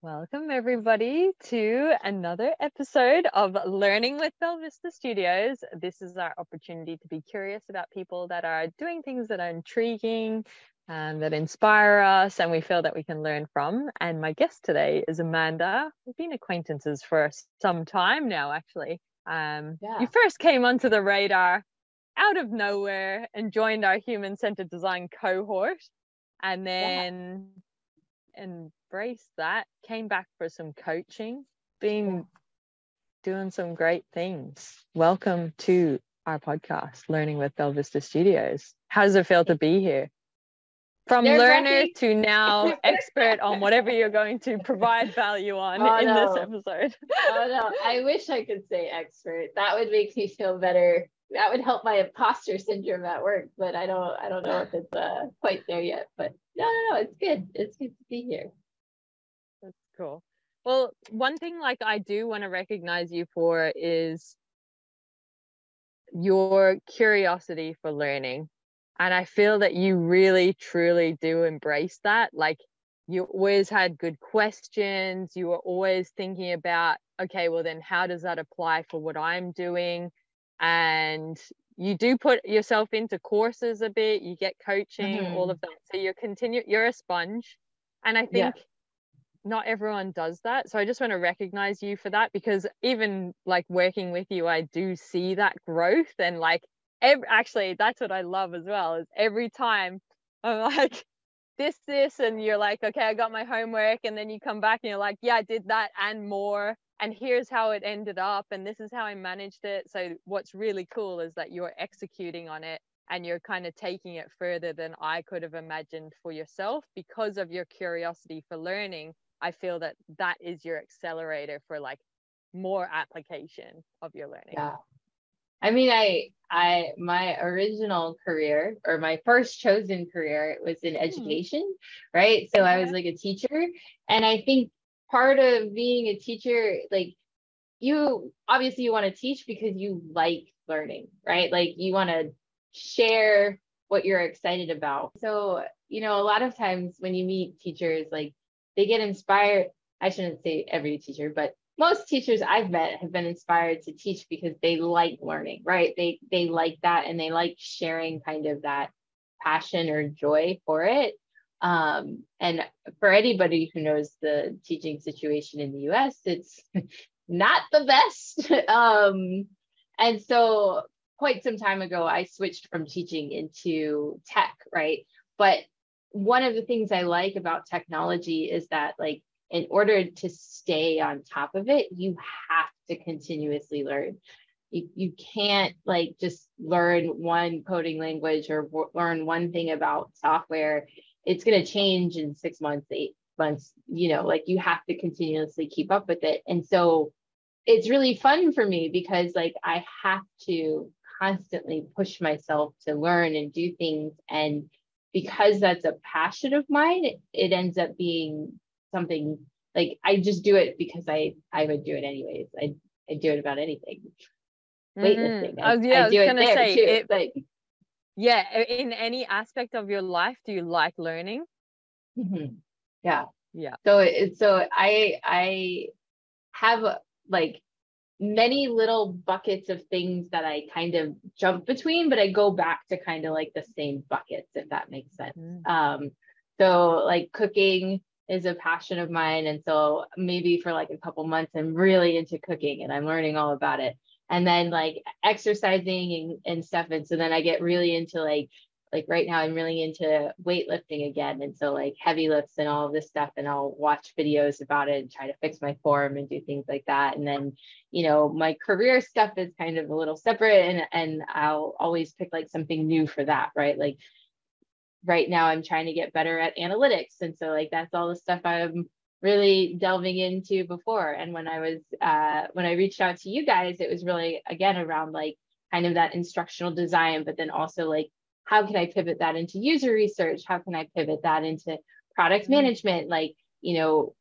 Welcome, everybody, to another episode of Learning with Belvista Studios. This is our opportunity to be curious about people that are doing things that are intriguing and that inspire us and we feel that we can learn from. And my guest today is Amanda. We've been acquaintances for some time now, actually. Um, Yeah. You first came onto the radar out of nowhere and joined our human centered design cohort. And then embraced that, came back for some coaching, been doing some great things. Welcome to our podcast, Learning with Belvista Studios. How does it feel to be here? From Nerve learner to now expert on whatever you're going to provide value on Oh, in no. this episode. oh no, I wish I could say expert. That would make me feel better. That would help my imposter syndrome at work, but I don't I don't know if it's uh, quite there yet. But no, no, no, it's good. It's good to be here. That's cool. Well, one thing like I do want to recognize you for is your curiosity for learning. And I feel that you really truly do embrace that. Like you always had good questions. You were always thinking about, okay, well, then how does that apply for what I'm doing? And you do put yourself into courses a bit, you get coaching, all Mhm. of that. So you're continue, you're a sponge. And I Yeah. think not everyone does that. So I just want to recognize you for that because even like working with you, I do see that growth and like ev- actually that's what I love as well is every time I'm like this, this, and you're like, okay, I got my homework, and then you come back and you're like, yeah, I did that and more, and here's how it ended up, and this is how I managed it. So what's really cool is that you're executing on it and you're kind of taking it further than I could have imagined for yourself because of your curiosity for learning. I feel that that is your accelerator for like more application of your learning. Yeah. I mean, I I my original career or my first chosen career was in hmm. education, right? So I was like a teacher, and I think part of being a teacher, like you obviously you want to teach because you like learning, right? Like you want to share what you're excited about. So, you know, a lot of times when you meet teachers, like they get inspired. I shouldn't say every teacher, but most teachers I've met have been inspired to teach because they like learning, right? They they like that and they like sharing kind of that passion or joy for it. Um, and for anybody who knows the teaching situation in the US, it's not the best. um, and so quite some time ago, I switched from teaching into tech, right? But one of the things I like about technology is that like in order to stay on top of it, you have to continuously learn. You, you can't like just learn one coding language or w- learn one thing about software. It's going to change in six months, eight months, you know, like you have to continuously keep up with it. And so it's really fun for me because like I have to constantly push myself to learn and do things. And because that's a passion of mine, it, it ends up being something like I just do it because I I would do it anyways. I I do it about anything. Weightlifting. Mhm. I was- yeah, I was do it gonna say, too. it- like Yeah. In any aspect of your life, do you like learning? mhm. yeah. Yeah. So so I I have like many little buckets of things that I kind of jump between, but I go back to kind of like the same buckets, if that makes sense. Mm. Um, so like cooking is a passion of mine. And so maybe for like a couple months, I'm really into cooking and I'm learning all about it. And then like exercising and, and stuff. And so then I get really into like, like right now I'm really into weightlifting again. And so like heavy lifts and all of this stuff. And I'll watch videos about it and try to fix my form and do things like that. And then, you know, my career stuff is kind of a little separate and, and I'll always pick like something new for that, right? Like right now I'm trying to get better at analytics. And so like that's all the stuff I'm really delving into before. And when I was uh when I reached out to you guys, it was really again around like kind of that instructional design, but then also like how can I pivot that into user research? How can I pivot that into product Mhm. management? Like, you know,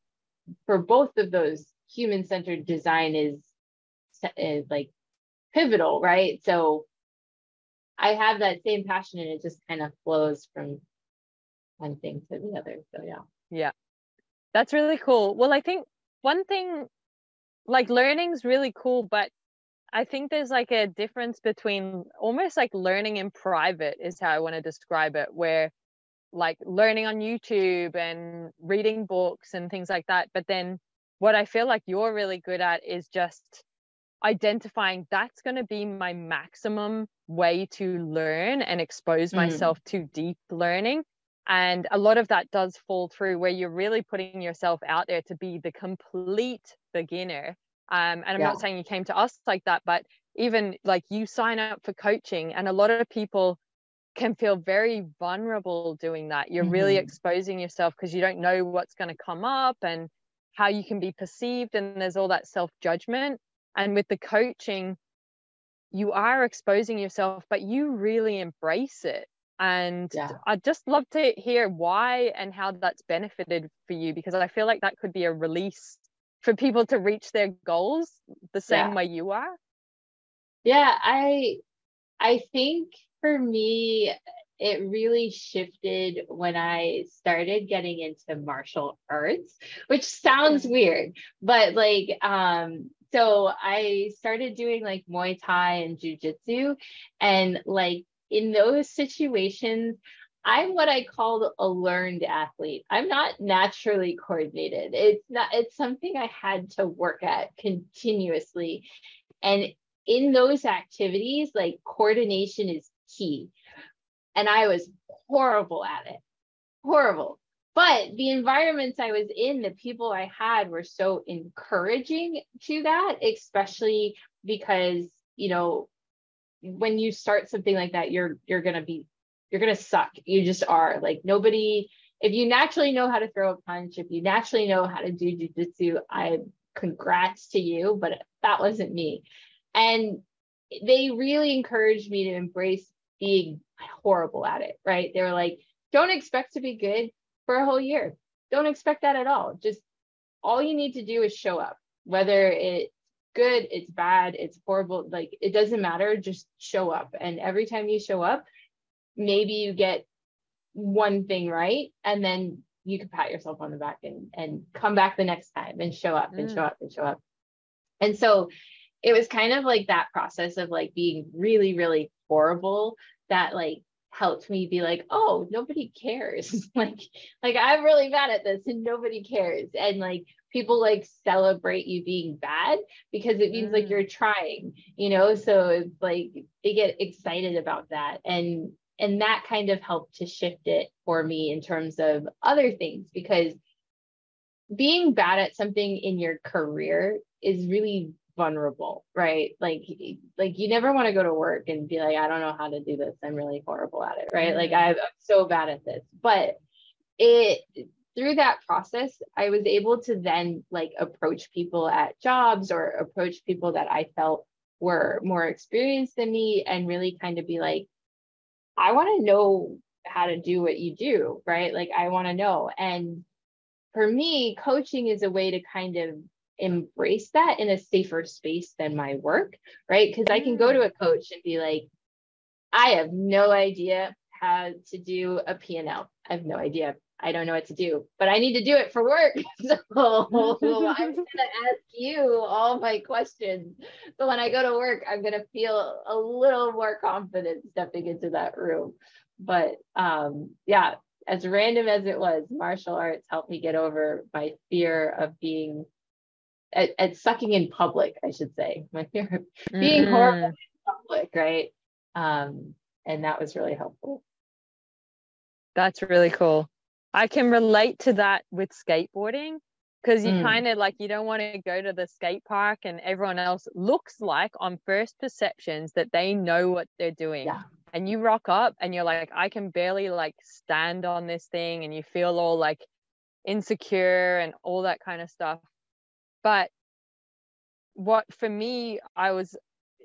for both of those, human-centered design is, is like pivotal, right? So I have that same passion and it just kind of flows from one thing to the other. So yeah. Yeah. That's really cool. Well, I think one thing like learning's really cool, but I think there's like a difference between almost like learning in private is how I want to describe it, where like learning on YouTube and reading books and things like that. But then what I feel like you're really good at is just identifying that's going to be my maximum way to learn and expose mm. myself to deep learning. And a lot of that does fall through where you're really putting yourself out there to be the complete beginner. Um, and I'm yeah. not saying you came to us like that, but even like you sign up for coaching, and a lot of people can feel very vulnerable doing that. You're mm-hmm. really exposing yourself because you don't know what's going to come up and how you can be perceived. And there's all that self judgment. And with the coaching, you are exposing yourself, but you really embrace it. And yeah. I'd just love to hear why and how that's benefited for you because I feel like that could be a release for people to reach their goals the same yeah. way you are. Yeah, I I think for me, it really shifted when I started getting into martial arts, which sounds mm-hmm. weird, but like, um, so I started doing like Muay Thai and Jiu-Jitsu and like in those situations, I'm what I call a learned athlete. I'm not naturally coordinated. It's not, it's something I had to work at continuously. And in those activities, like coordination is key. And I was horrible at it, horrible. But the environments I was in, the people I had were so encouraging to that, especially because, you know, when you start something like that, you're you're gonna be you're gonna suck. You just are. Like nobody, if you naturally know how to throw a punch, if you naturally know how to do jujitsu, I congrats to you, but that wasn't me. And they really encouraged me to embrace being horrible at it, right? They were like, don't expect to be good for a whole year. Don't expect that at all. Just all you need to do is show up, whether it's good, it's bad, it's horrible, like it doesn't matter. Just show up. And every time you show up, maybe you get one thing right. And then you can pat yourself on the back and, and come back the next time and show up and mm. show up and show up. And so it was kind of like that process of like being really, really horrible that like helped me be like oh nobody cares like like i'm really bad at this and nobody cares and like people like celebrate you being bad because it means mm. like you're trying you know? So it's like they get excited about that. And and that kind of helped to shift it for me in terms of other things because being bad at something in your career is really vulnerable right? Like like you never want to go to work and be like i don't know how to do this. I'm really horrible at it right? Like i'm so bad at this. But it through that process i was able to then like approach people at jobs or approach people that i felt were more experienced than me and really kind of be like i want to know how to do what you do right like i want to know and for me coaching is a way to kind of embrace that in a safer space than my work, right? Because I can go to a mm. coach and be like, I have no idea how to do a P&L. I have no idea. I don't know what to do, but I need to do it for work. So I'm going to ask you all my questions. So when I go to work, I'm going to feel a little more confident stepping into that room. But um, yeah, as random as it was, martial arts helped me get over my fear of being at, at sucking in public, I should say. My fear of being mm. horrible in public, right? Um, and that was really helpful. That's really cool. I can relate to that with skateboarding because you mm. kind of like you don't want to go to the skate park and everyone else looks like on first perceptions that they know what they're doing. Yeah. And you rock up and you're like, I can barely like stand on this thing, and you feel all like insecure and all that kind of stuff. But what for me, I was,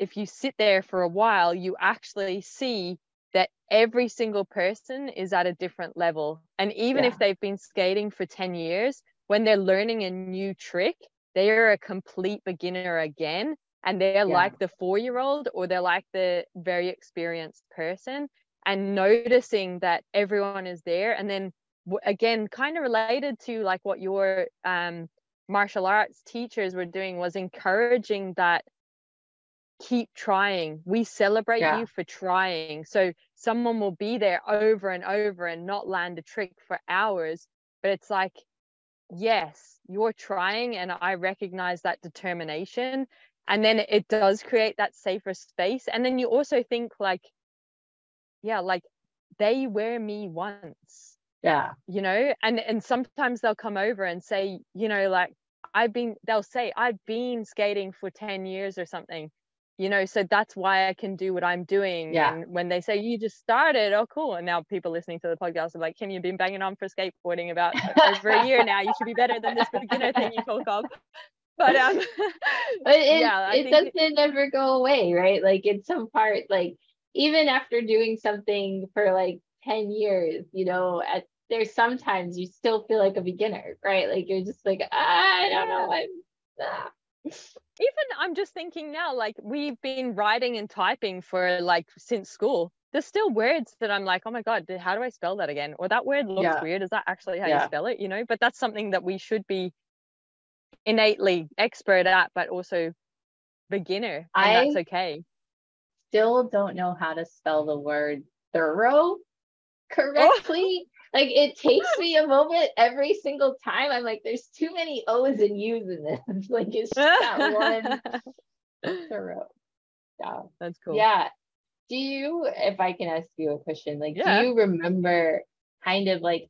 if you sit there for a while, you actually see that every single person is at a different level. And even yeah. if they've been skating for 10 years, when they're learning a new trick, they are a complete beginner again. and they're yeah. like the four year old or they're like the very experienced person and noticing that everyone is there and then again kind of related to like what your um, martial arts teachers were doing was encouraging that keep trying. We celebrate yeah. you for trying. So someone will be there over and over and not land a trick for hours but it's like yes you're trying and i recognize that determination. And then it does create that safer space. And then you also think like yeah like they were me once yeah. you know? And and sometimes they'll come over and say you know like i've been they'll say i've been skating for 10 years or something you know so that's why i can do what i'm doing yeah. and when they say you just started oh cool and now people listening to the podcast are like kim you've been banging on for skateboarding about over a year now. You should be better than this beginner thing you talk of. But um but it, yeah, it doesn't it, ever go away right? Like in some part like even after doing something for like 10 years you know at there's sometimes you still feel like a beginner right? Like you're just like i don't know i'm ah. Even i'm just thinking now like we've been writing and typing for like since school there's still words that i'm like oh my god how do i spell that again or that word looks yeah. weird is that actually how yeah. you spell it you know but that's something that we should be innately expert at, but also beginner. And I that's okay. Still don't know how to spell the word thorough oh. correctly. Like it takes me a moment every single time. I'm like, there's too many O's and U's in this. like it's just that one thorough. Yeah. That's cool. Yeah. Do you, if I can ask you a question, like, yeah. do you remember kind of like,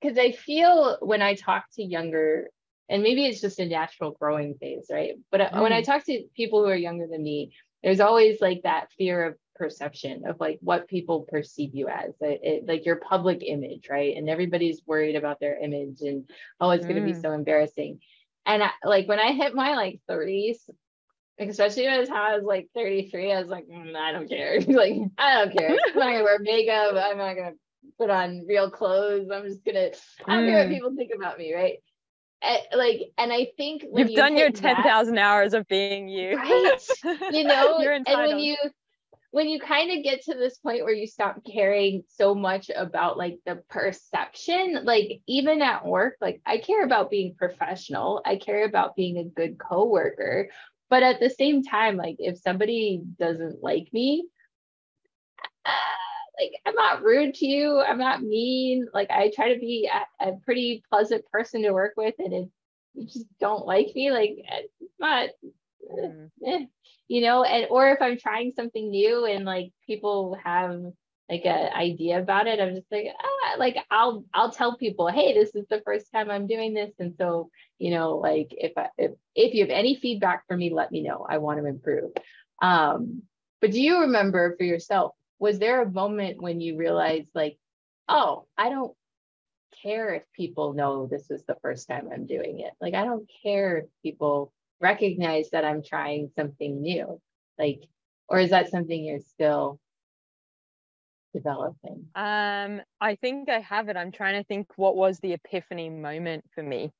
because I feel when I talk to younger and maybe it's just a natural growing phase right but mm. when i mm. talk to people who are younger than me there's always like that fear of perception of like what people perceive you as. It, it, like your public image right? And everybody's worried about their image and oh it's mm. going to be so embarrassing. And I, like when i hit my like 30s especially when I was like 33 i was like mm, i don't care. Like i don't care. I'm not gonna wear makeup. I'm not gonna put on real clothes. I'm just gonna i don't mm. care what mm. people think about me right? Like and i think you've you done your 10,000 hours of being you. Right? You know and when you when you kind of get to this point where you stop caring so much about like the perception like even at work like i care about being professional i care about being a good coworker but at the same time like if somebody doesn't like me like I'm not rude to you. I'm not mean. Like I try to be a, a pretty pleasant person to work with. And if you just don't like me, like it's not, mm. you know, and or if I'm trying something new and like people have like an idea about it, I'm just like, ah, like I'll I'll tell people, hey, this is the first time I'm doing this. And so, you know, like if I if, if you have any feedback for me, let me know. I want to improve. Um, but do you remember for yourself was there a moment when you realized like oh i don't care if people know this is the first time i'm doing it like i don't care if people recognize that i'm trying something new like or is that something you're still developing? Um i think i have it. I'm trying to think what was the epiphany moment for me.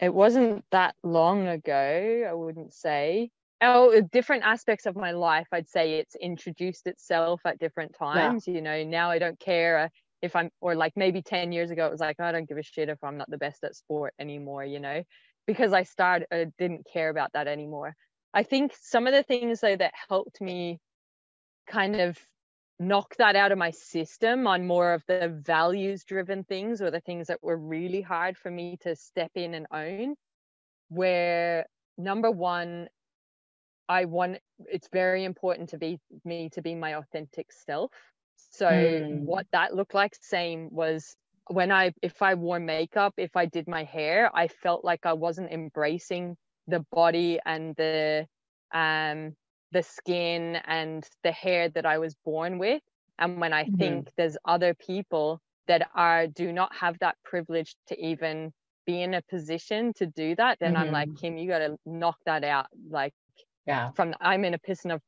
It wasn't that long ago i wouldn't say. Oh different aspects of my life i'd say it's introduced itself at different times yeah. you know. Now i don't care uh, if i'm or like maybe 10 years ago it was like oh, i don't give a shit if i'm not the best at sport anymore you know because i started I didn't care about that anymore i think some of the things though that helped me kind of knock that out of my system on more of the values driven things or the things that were really hard for me to step in and own where number one I want it's very important to be me to be my authentic self. So mm. what that looked like same was when I if I wore makeup, if I did my hair, I felt like I wasn't embracing the body and the um the skin and the hair that I was born with. And when I mm-hmm. think there's other people that are do not have that privilege to even be in a position to do that, then mm-hmm. I'm like, mm-hmm. Kim, you got to knock that out. Like yeah from i'm in a position of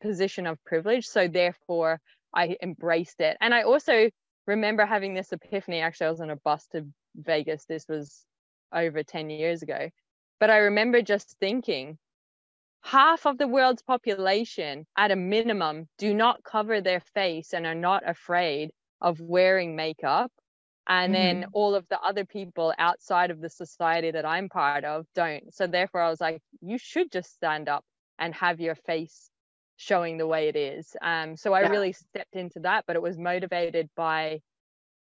position of privilege so therefore i embraced it and i also remember having this epiphany actually i was on a bus to vegas this was over 10 years ago But I remember just thinking, half of the world's population, at a minimum, do not cover their face and are not afraid of wearing makeup. And mm-hmm. then all of the other people outside of the society that I'm part of don't. So therefore, I was like, you should just stand up and have your face showing the way it is. Um, so I yeah. really stepped into that, but it was motivated by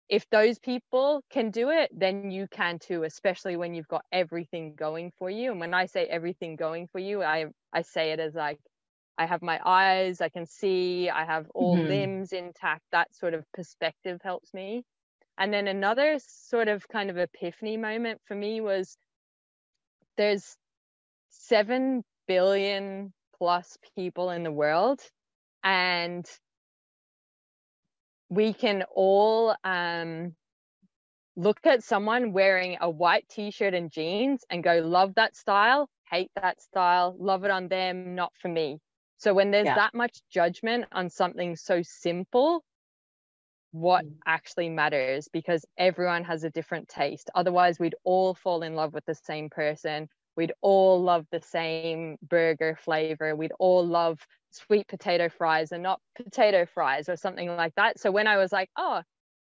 if those people can do it, then you can too, especially when you've got everything going for you. And when I say everything going for you, I I say it as like I have my eyes, I can see, I have all mm-hmm. limbs intact. That sort of perspective helps me. And then another sort of kind of epiphany moment for me was there's 7 billion plus people in the world and we can all um, look at someone wearing a white t-shirt and jeans and go love that style hate that style love it on them not for me so when there's yeah. that much judgment on something so simple what mm. actually matters because everyone has a different taste otherwise we'd all fall in love with the same person we'd all love the same burger flavor. We'd all love sweet potato fries and not potato fries or something like that. So when i was like oh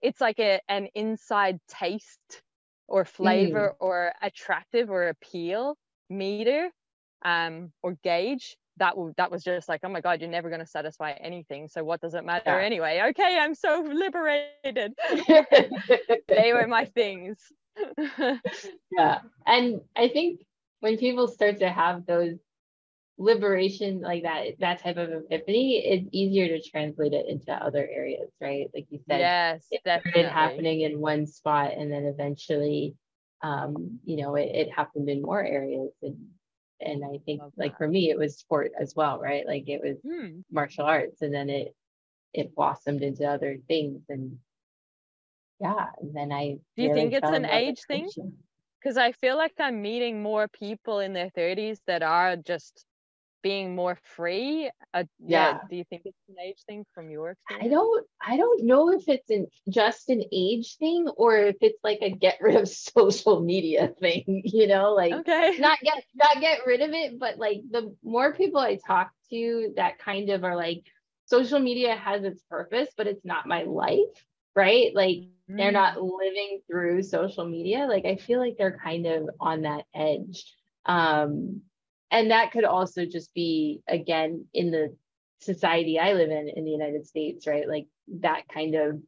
it's like a, an inside taste or flavor mm. or attractive or appeal meter um or gauge that w- that was just like oh my god you're never going to satisfy anything. So what does it matter yeah. anyway? Okay i'm so liberated. They were my things. Yeah. And i think when people start to have those liberation like that that type of epiphany it's easier to translate it into other areas right? Like you said yes it definitely. started happening in one spot and then eventually um you know it, it happened in more areas. And and i think like for me it was sport as well right? Like it was hmm. martial arts and then it it blossomed into other things. And yeah and then i do you think it's an age thing because I feel like I'm meeting more people in their 30s that are just being more free. Uh, yeah. yeah. Do you think it's an age thing from your experience? I don't. I don't know if it's an just an age thing or if it's like a get rid of social media thing. You know, like okay, not get not get rid of it, but like the more people I talk to that kind of are like, social media has its purpose, but it's not my life. Right? Like they're not living through social media like i feel like they're kind of on that edge. Um and that could also just be again in the society i live in in the united states right? Like that kind of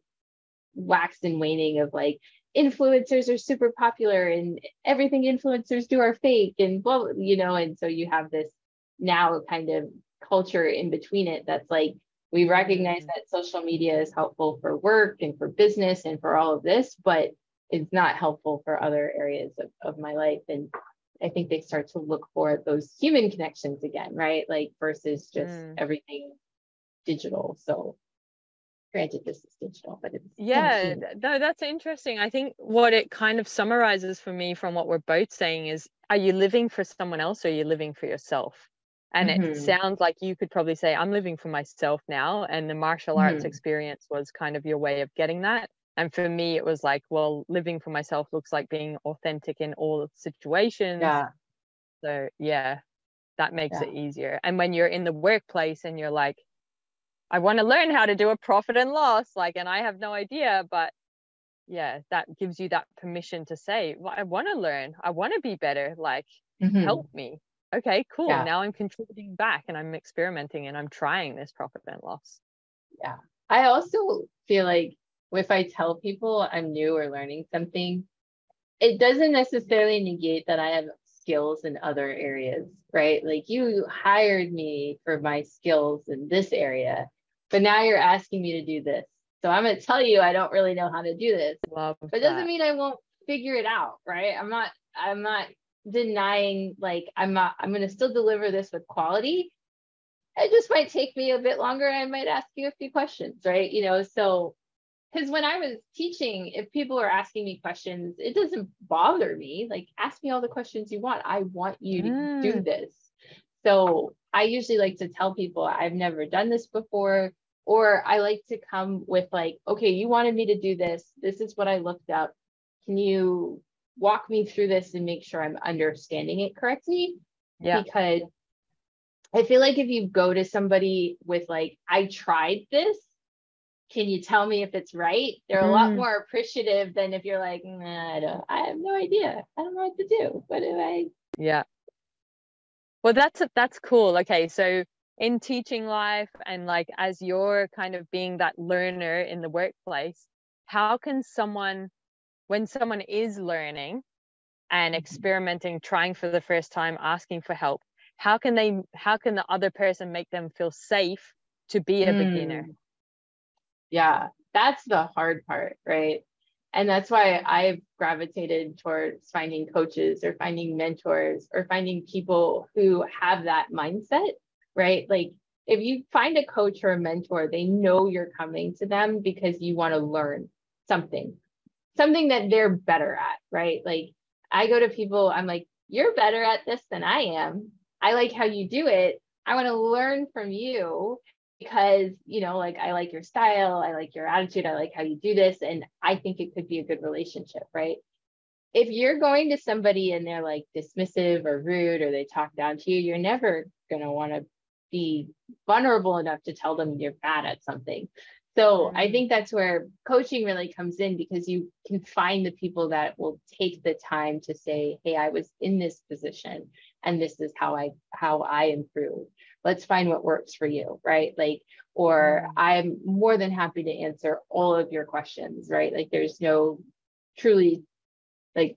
wax and waning of like influencers are super popular and everything influencers do are fake and blah you know and so you have this now kind of culture in between it that's like we recognize that social media is helpful for work and for business and for all of this, but it's not helpful for other areas of, of my life. And I think they start to look for those human connections again, right? Like versus just mm. everything digital. So granted this is digital, but it's yeah, no, that's interesting. I think what it kind of summarizes for me from what we're both saying is are you living for someone else or are you living for yourself? And mm-hmm. it sounds like you could probably say i'm living for myself now and the martial arts mm-hmm. experience was kind of your way of getting that and for me it was like well living for myself looks like being authentic in all situations yeah so yeah that makes yeah. it easier and when you're in the workplace and you're like i want to learn how to do a profit and loss like and i have no idea but yeah that gives you that permission to say well, i want to learn i want to be better like mm-hmm. help me okay, cool. Yeah. Now I'm contributing back and I'm experimenting and I'm trying this profit and loss. Yeah. I also feel like if I tell people I'm new or learning something, it doesn't necessarily negate that I have skills in other areas, right? Like you hired me for my skills in this area, but now you're asking me to do this. So I'm going to tell you I don't really know how to do this. Love but it doesn't mean I won't figure it out, right? I'm not I'm not denying like I'm not I'm going to still deliver this with quality. It just might take me a bit longer. I might ask you a few questions, right? You know, so because when I was teaching, if people are asking me questions, it doesn't bother me. Like, ask me all the questions you want. I want you to mm. do this. So I usually like to tell people I've never done this before, or I like to come with like, okay, you wanted me to do this. This is what I looked up. Can you walk me through this and make sure I'm understanding it correctly. Yeah. Because I feel like if you go to somebody with like, I tried this, can you tell me if it's right? They're a lot Mm. more appreciative than if you're like, nah, I don't, I have no idea. I don't know what to do. What do I? Yeah. Well, that's that's cool. Okay, so in teaching life and like as you're kind of being that learner in the workplace, how can someone when someone is learning and experimenting, trying for the first time, asking for help, how can they how can the other person make them feel safe to be a beginner? Mm. Yeah, that's the hard part, right? And that's why I've gravitated towards finding coaches or finding mentors or finding people who have that mindset, right? Like if you find a coach or a mentor, they know you're coming to them because you want to learn something, something that they're better at, right? Like I go to people, I'm like, you're better at this than I am. I like how you do it. I want to learn from you because you know like i like your style i like your attitude i like how you do this and i think it could be a good relationship right if you're going to somebody and they're like dismissive or rude or they talk down to you you're never going to want to be vulnerable enough to tell them you're bad at something so i Mm. think that's where coaching really comes in because you can find the people that will take the time to say hey i was in this position and this is how i how i improve let's find what works for you right like or Mm. i'm more than happy to answer all of your questions right like there's no truly like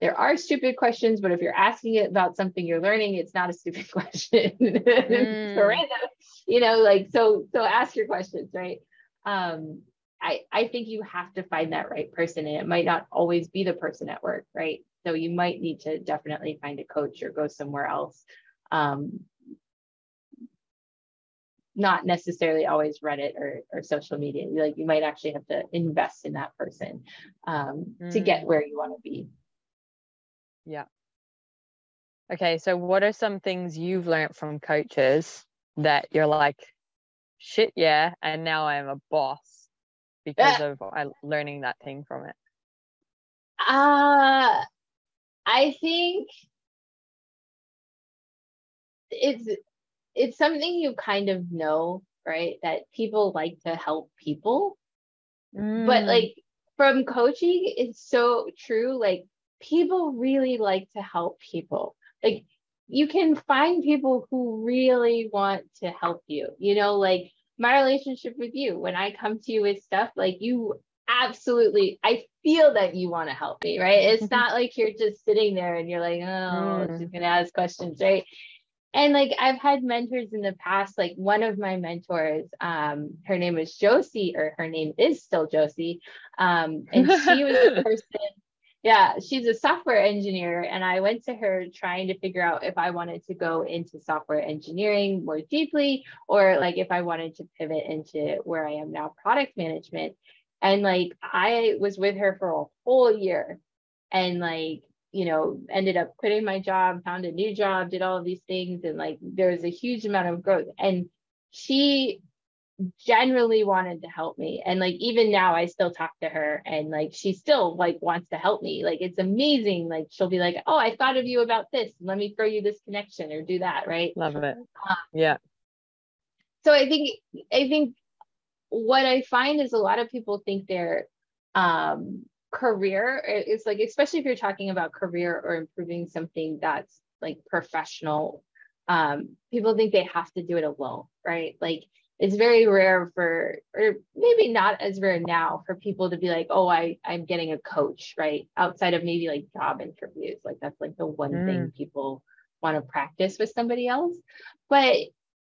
there are stupid questions but if you're asking it about something you're learning it's not a stupid question Mm. So random, you know like so so ask your questions right um i i think you have to find that right person and it might not always be the person at work right so you might need to definitely find a coach or go somewhere else um not necessarily always Reddit or, or social media. Like you might actually have to invest in that person um, to get Mm. where you want to be. Yeah okay, so what are some things you've learned from coaches that you're like, shit, yeah, and now I'm a boss because of I learning that thing from it? Uh, I think it's it's something you kind of know, right? That people like to help people. but Mm, like from coaching it's so true like people really like to help people like you can find people who really want to help you you know like my relationship with you when i come to you with stuff like you absolutely i feel that you want to help me right it's not like you're just sitting there and you're like oh Mm. she's gonna ask questions right and like I've had mentors in the past, like one of my mentors, um, her name is Josie, or her name is still Josie. Um, and she was the person, yeah, she's a software engineer. And I went to her trying to figure out if I wanted to go into software engineering more deeply, or like if I wanted to pivot into where I am now, product management. And like I was with her for a whole year and like you know, ended up quitting my job, found a new job, did all of these things. And like there was a huge amount of growth. And she generally wanted to help me. And like even now I still talk to her and like she still like wants to help me. Like it's amazing. Like she'll be like, Oh, I thought of you about this. Let me throw you this connection or do that. Right. love it. Um, Yeah. so I think I think what I find is a lot of people think their um, career is like, especially if you're talking about career or improving something that's like professional. Um, people think they have to do it alone, right? Like it's very rare for, or maybe not as rare now for people to be like, oh, I I'm getting a coach, right? Outside of maybe like job interviews, like that's like the one thing mm. people want to practice with somebody else. But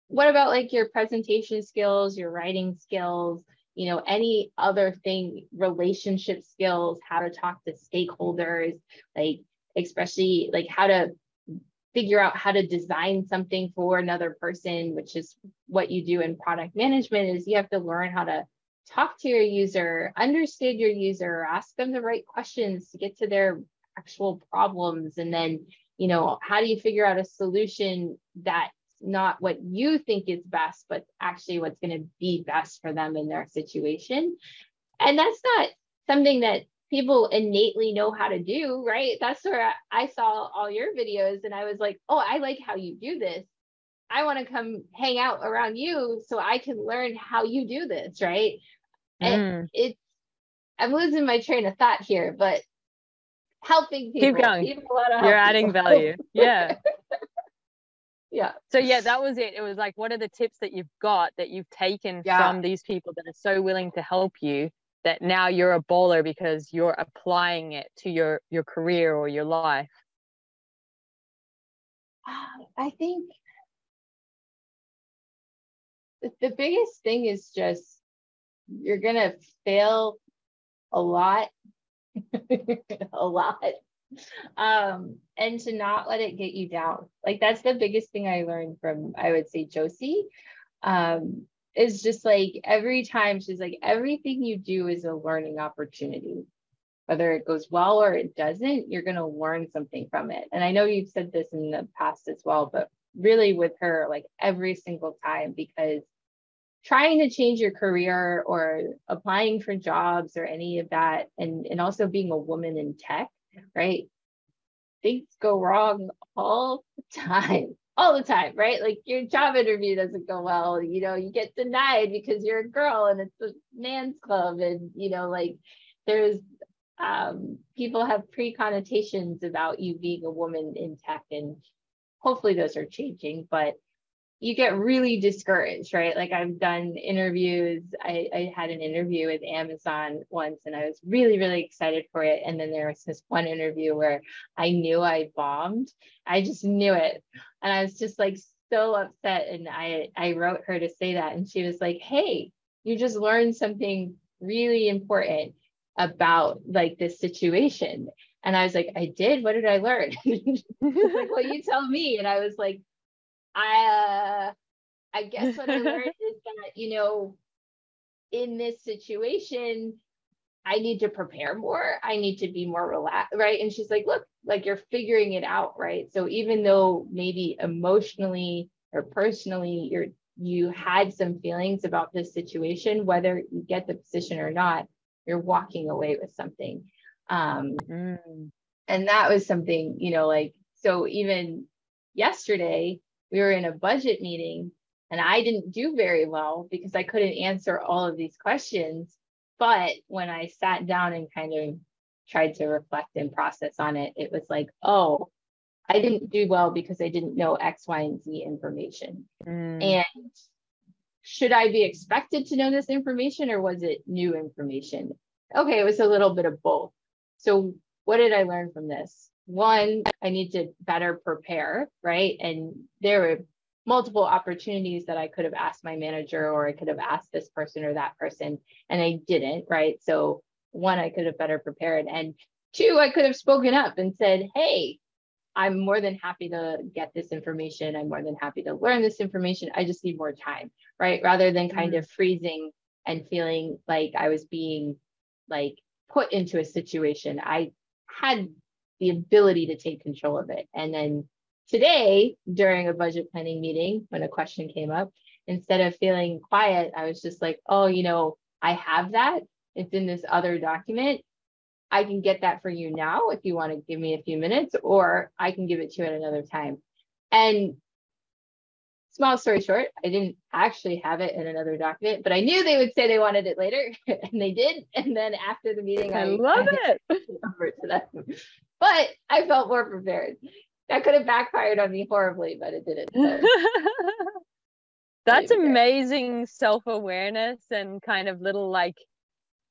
what about like your presentation skills, your writing skills, you know, any other thing, relationship skills, how to talk to stakeholders, like especially like how to figure out how to design something for another person, which is what you do in product management is you have to learn how to talk to your user, understand your user, ask them the right questions to get to their actual problems and then, you know, how do you figure out a solution that's not what you think is best, but actually what's going to be best for them in their situation. And that's not something that people innately know how to do, right? That's where I saw all your videos and I was like, oh, I like how you do this. I want to come hang out around you so I can learn how you do this, right? Mm. And it's, I'm losing my train of thought here, but helping people. Keep going. You're adding people. value. Yeah. yeah. So yeah, that was it. It was like, what are the tips that you've got that you've taken yeah. from these people that are so willing to help you that now you're a bowler because you're applying it to your your career or your life? I think the biggest thing is just you're gonna fail a lot a lot um and to not let it get you down like that's the biggest thing i learned from i would say josie um is just like every time she's like everything you do is a learning opportunity. Whether it goes well or it doesn't you're going to learn something from it. And i know you've said this in the past as well but really with her like every single time because trying to change your career or applying for jobs or any of that and and also being a woman in tech right? Things go wrong all the time all the time right? Like your job interview doesn't go well you know you get denied because you're a girl and it's a man's club and you know like there's um, people have pre-connotations about you being a woman in tech and hopefully those are changing but you get really discouraged, right? Like I've done interviews. I, I, had an interview with Amazon once and I was really, really excited for it. And then there was this one interview where I knew I bombed. I just knew it. And I was just like so upset. And I, I wrote her to say that. And she was like, hey, you just learned something really important about like this situation. And I was like, I did. What did I learn? like, well, you tell me. And I was like, I uh, I guess what I learned is that you know, in this situation, I need to prepare more. I need to be more relaxed, right? And she's like, look, like you're figuring it out, right? So even though maybe emotionally or personally you're you had some feelings about this situation, whether you get the position or not, you're walking away with something. Um, mm. And that was something, you know, like, so even yesterday, we were in a budget meeting and I didn't do very well because I couldn't answer all of these questions. But when I sat down and kind of tried to reflect and process on it, it was like, oh, I didn't do well because I didn't know X, Y, and Z information. Mm. And should I be expected to know this information or was it new information? Okay, it was a little bit of both. So, what did I learn from this? One, I need to better prepare, right? And there were multiple opportunities that I could have asked my manager or I could have asked this person or that person, and I didn't, right? So, one, I could have better prepared. And two, I could have spoken up and said, hey, I'm more than happy to get this information. I'm more than happy to learn this information. I just need more time, right? Rather than kind mm-hmm. of freezing and feeling like I was being like put into a situation. I had the ability to take control of it. And then today, during a budget planning meeting, when a question came up, instead of feeling quiet, I was just like, oh, you know, I have that. It's in this other document. I can get that for you now if you want to give me a few minutes, or I can give it to you at another time. And small story short, I didn't actually have it in another document, but I knew they would say they wanted it later, and they did. And then after the meeting, I, I love I it. Over to them but I felt more prepared. That could have backfired on me horribly, but it didn't. So. That's amazing self awareness and kind of little like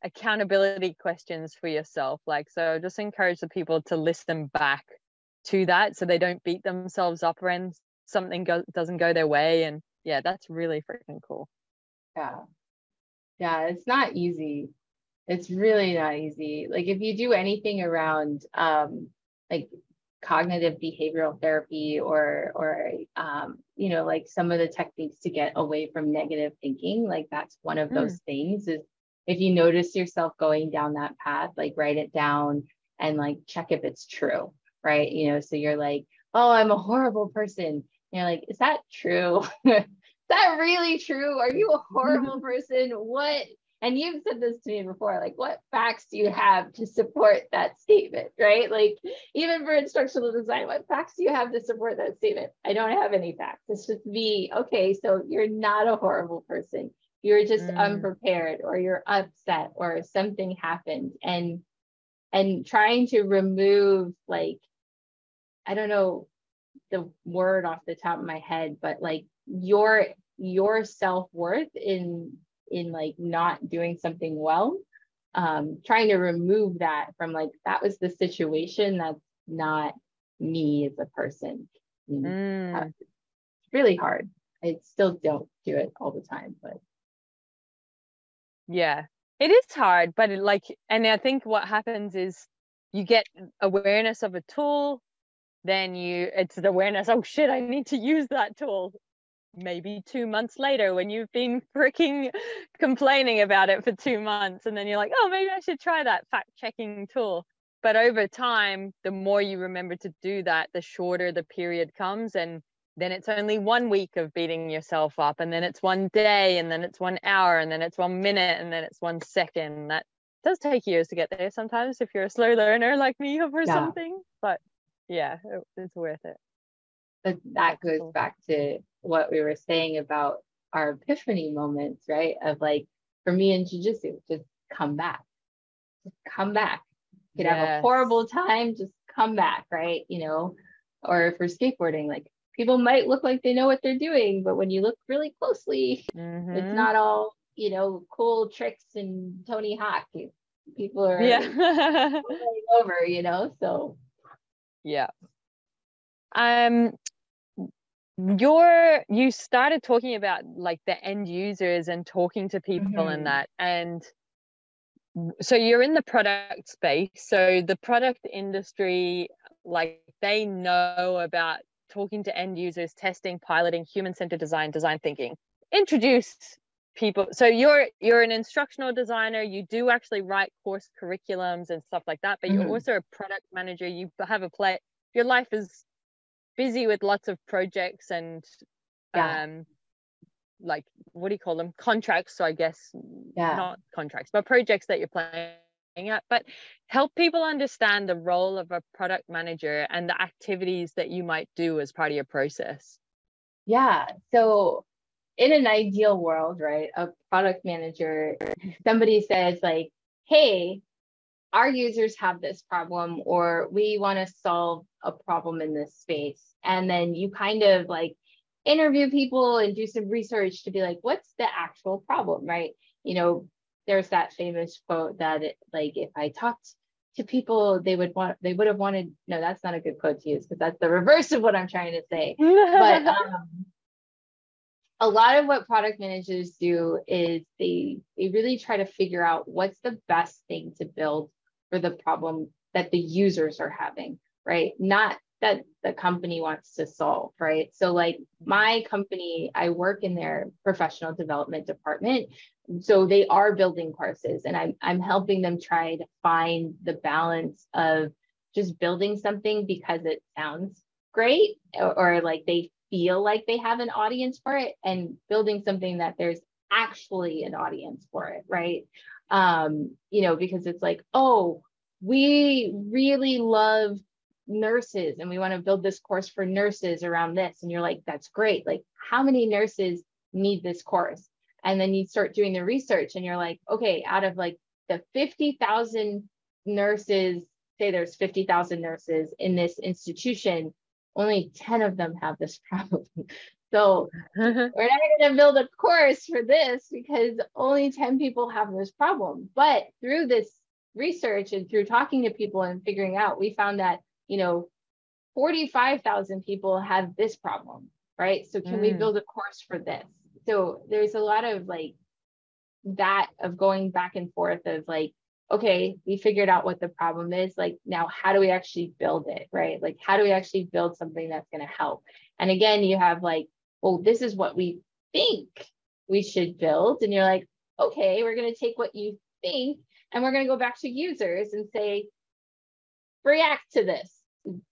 accountability questions for yourself. Like, so just encourage the people to listen back to that so they don't beat themselves up when something go- doesn't go their way. And yeah, that's really freaking cool. Yeah. Yeah, it's not easy it's really not easy. Like if you do anything around um, like cognitive behavioral therapy or or um, you know like some of the techniques to get away from negative thinking, like that's one of mm. those things. Is if you notice yourself going down that path, like write it down and like check if it's true, right? You know, so you're like, oh, I'm a horrible person. And you're like, is that true? is that really true? Are you a horrible person? What and you've said this to me before, like what facts do you have to support that statement, right? Like even for instructional design, what facts do you have to support that statement? I don't have any facts. It's just me. Okay, so you're not a horrible person. You're just mm. unprepared or you're upset or something happened. And and trying to remove like, I don't know the word off the top of my head, but like your your self-worth in in like not doing something well um trying to remove that from like that was the situation that's not me as a person. Mm. it's really hard. I still don't do it all the time but yeah. It is hard but it, like and i think what happens is you get awareness of a tool then you it's the awareness oh shit i need to use that tool maybe two months later when you've been freaking complaining about it for two months and then you're like oh maybe i should try that fact checking tool. But over time the more you remember to do that the shorter the period comes and then it's only one week of beating yourself up and then it's one day and then it's one hour and then it's one minute and then it's one second. That does take years to get there sometimes if you're a slow learner like me or yeah. something but yeah it, it's worth it. But that goes back to what we were saying about our epiphany moments, right? Of like, for me in jujitsu, just come back, just come back. You could yes. have a horrible time, just come back, right? You know, or for skateboarding, like people might look like they know what they're doing, but when you look really closely, mm-hmm. it's not all, you know, cool tricks and Tony Hawk. People are yeah. over, you know, so. Yeah. Um, you're you started talking about like the end users and talking to people mm-hmm. and that and so you're in the product space so the product industry like they know about talking to end users testing piloting human centered design design thinking introduce people so you're you're an instructional designer you do actually write course curriculums and stuff like that but mm-hmm. you're also a product manager you have a play your life is busy with lots of projects and yeah. um like what do you call them contracts so i guess yeah. not contracts but projects that you're playing at but help people understand the role of a product manager and the activities that you might do as part of your process yeah so in an ideal world right a product manager somebody says like hey our users have this problem or we want to solve a problem in this space. And then you kind of like interview people and do some research to be like what's the actual problem right? You know there's that famous quote that it, like if i talked to people they would want they would have wanted no that's not a good quote to use because that's the reverse of what i'm trying to say. But um, a lot of what product managers do is they they really try to figure out what's the best thing to build for the problem that the users are having, right? Not that the company wants to solve, right? So, like my company, I work in their professional development department. So they are building courses, and I'm I'm helping them try to find the balance of just building something because it sounds great or, or like they feel like they have an audience for it and building something that there's actually an audience for it, right? Um, you know, because it's like, oh, we really love nurses and we want to build this course for nurses around this. And you're like, that's great. Like, how many nurses need this course? And then you start doing the research and you're like, okay, out of like the 50,000 nurses, say there's 50,000 nurses in this institution, only 10 of them have this problem. So we're not going to build a course for this because only 10 people have this problem. But through this research and through talking to people and figuring out, we found that, you know, 45,000 people have this problem, right? So can mm. we build a course for this? So there's a lot of like that of going back and forth of like, okay, we figured out what the problem is. Like, now how do we actually build it, right? Like, how do we actually build something that's going to help? And again, you have like well, this is what we think we should build. And you're like, okay, we're going to take what you think and we're going to go back to users and say, react to this.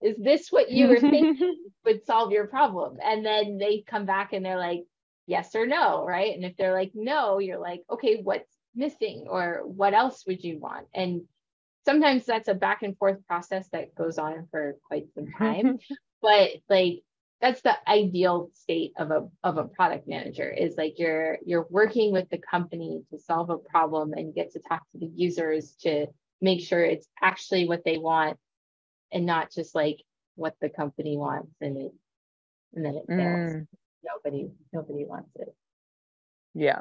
Is this what you were thinking would solve your problem? And then they come back and they're like, yes or no, right? And if they're like, no, you're like, okay, what's missing or what else would you want and sometimes that's a back and forth process that goes on for quite some time but like that's the ideal state of a of a product manager is like you're you're working with the company to solve a problem and get to talk to the users to make sure it's actually what they want and not just like what the company wants and it and then it fails. Mm. Nobody nobody wants it. Yeah.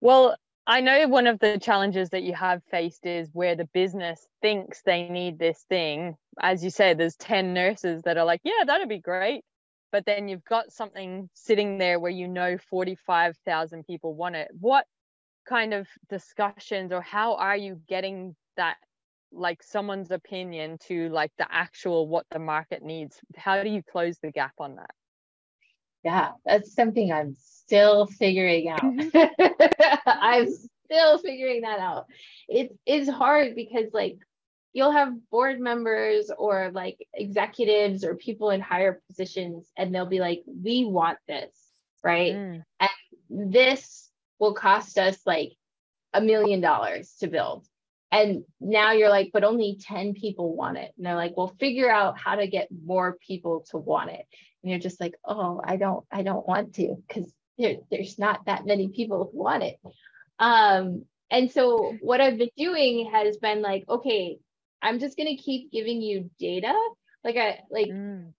Well, I know one of the challenges that you have faced is where the business thinks they need this thing. As you said, there's 10 nurses that are like, yeah, that'd be great. But then you've got something sitting there where you know 45,000 people want it. What kind of discussions or how are you getting that like someone's opinion to like the actual what the market needs how do you close the gap on that yeah that's something i'm still figuring out. I'm still figuring that out. It is hard because like you'll have board members or like executives or people in higher positions and they'll be like we want this right? Mm. and this will cost us like a million dollars to build. And now you're like but only 10 people want it. And they're like well figure out how to get more people to want it. And you're just like oh i don't i don't want to because there, there's not that many people who want it um and so what i've been doing has been like okay i'm just going to keep giving you data like i like mm.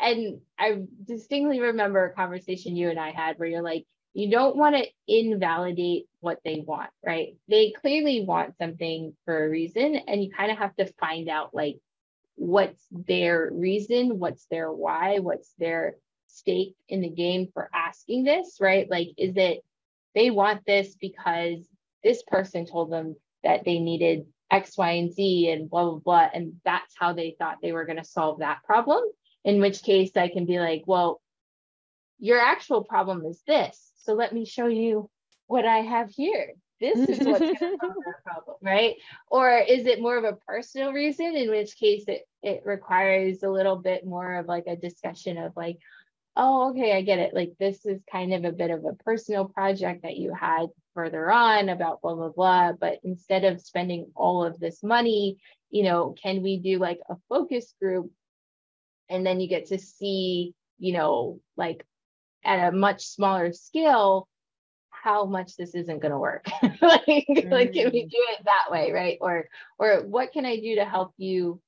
and i distinctly remember a conversation you and i had where you're like you don't want to invalidate what they want, right? They clearly want something for a reason, and you kind of have to find out like what's their reason, what's their why, what's their stake in the game for asking this, right? Like, is it they want this because this person told them that they needed X, Y, and Z and blah, blah, blah. And that's how they thought they were going to solve that problem. In which case, I can be like, well, your actual problem is this so let me show you what I have here. This is what's going to solve our problem, right? Or is it more of a personal reason, in which case it it requires a little bit more of like a discussion of like, oh, okay, I get it. Like this is kind of a bit of a personal project that you had further on about blah blah blah. But instead of spending all of this money, you know, can we do like a focus group? And then you get to see, you know, like at a much smaller scale how much this isn't going to work like, mm. like can we mm. do it that way right or or what can i do to help you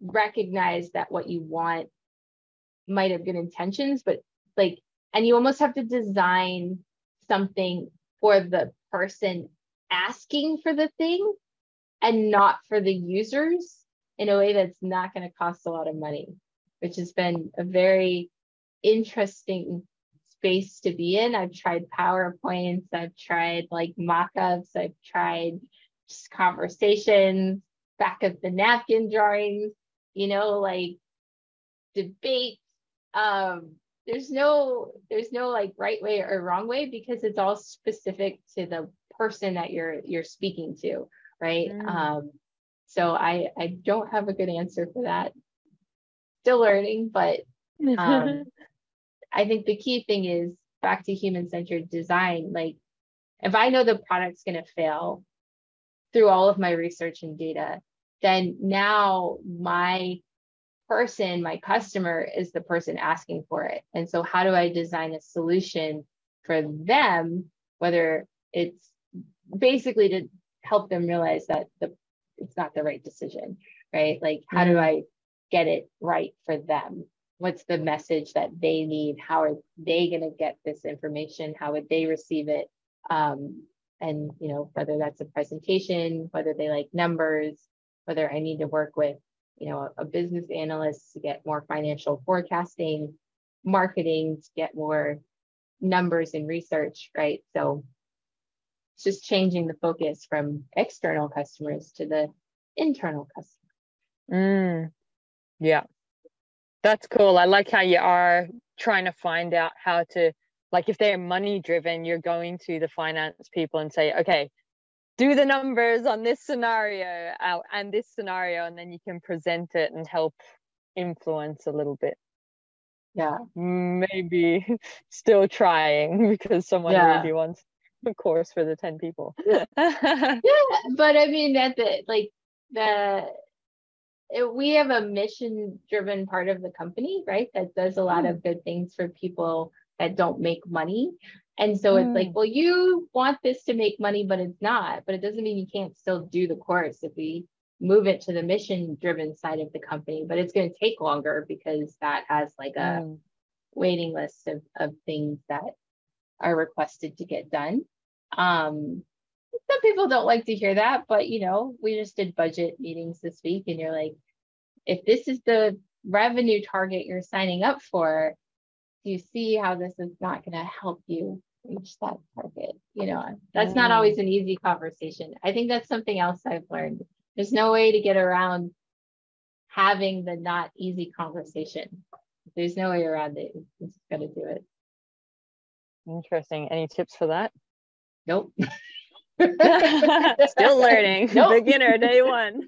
recognize that what you want might have good intentions but like and you almost have to design something for the person asking for the thing and not for the users in a way that's not going to cost a lot of money which has been a very interesting space to be in. I've tried PowerPoints, I've tried like mock-ups, I've tried just conversations, back of the napkin drawings, you know, like debate. Um, there's no there's no like right way or wrong way because it's all specific to the person that you're you're speaking to, right? Mm. Um, so I I don't have a good answer for that. Still learning, but um, I think the key thing is back to human centered design. Like, if I know the product's going to fail through all of my research and data, then now my person, my customer, is the person asking for it. And so, how do I design a solution for them, whether it's basically to help them realize that the it's not the right decision, right? Like, how do mm-hmm. I get it right for them? what's the message that they need how are they going to get this information how would they receive it um, and you know whether that's a presentation whether they like numbers whether i need to work with you know a, business analyst to get more financial forecasting marketing to get more numbers and research right so it's just changing the focus from external customers to the internal customer. mm, yeah that's cool. I like how you are trying to find out how to, like, if they're money driven, you're going to the finance people and say, okay, do the numbers on this scenario out and this scenario, and then you can present it and help influence a little bit. Yeah. Maybe still trying because someone yeah. really wants. A course for the 10 people. yeah, but I mean that the like the it, we have a mission driven part of the company, right? That does a lot mm. of good things for people that don't make money. And so mm. it's like, mm. well, you want this to make money, but it's not. But it doesn't mean you can't still do the course if we move it to the mission driven side of the company. But it's going to take longer because that has like a mm. waiting list of, of things that are requested to get done. Um, some people don't like to hear that, but you know, we just did budget meetings this week, and you're like, if this is the revenue target you're signing up for, you see how this is not going to help you reach that target? You know, that's not mm-hmm. always an easy conversation. I think that's something else I've learned. There's no way to get around having the not easy conversation. There's no way around it. It's got to do it. Interesting. Any tips for that? Nope. Still learning. Nope. Beginner day one.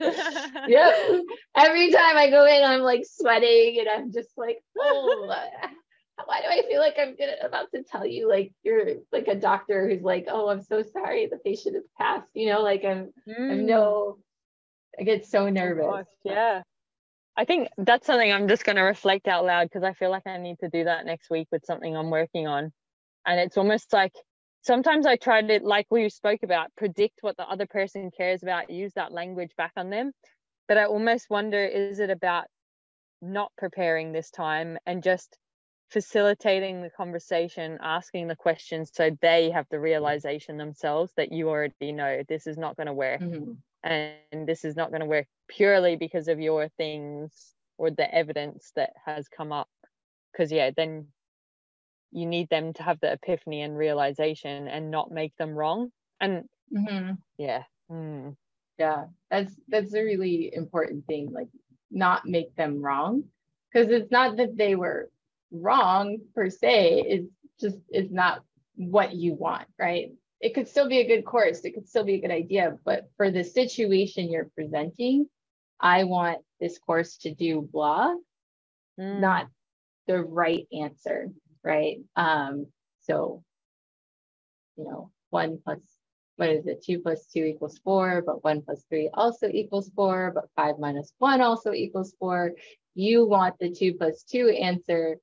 yep. Every time I go in, I'm like sweating and I'm just like, oh, why do I feel like I'm gonna about to tell you like you're like a doctor who's like, oh, I'm so sorry, the patient has passed. You know, like I'm mm. I'm no I get so nervous. Oh yeah. I think that's something I'm just going to reflect out loud because I feel like I need to do that next week with something I'm working on. And it's almost like sometimes I try to, like we spoke about, predict what the other person cares about, use that language back on them. But I almost wonder is it about not preparing this time and just facilitating the conversation, asking the questions so they have the realization themselves that you already know this is not going to work. Mm-hmm. And this is not going to work purely because of your things or the evidence that has come up. Because, yeah, then you need them to have the epiphany and realization and not make them wrong and mm-hmm. yeah mm. yeah that's that's a really important thing like not make them wrong because it's not that they were wrong per se it's just it's not what you want right it could still be a good course it could still be a good idea but for the situation you're presenting i want this course to do blah mm. not the right answer right? Um, so, you know, one plus, what is it? Two plus two equals four, but one plus three also equals four, but five minus one also equals four. You want the two plus two answer,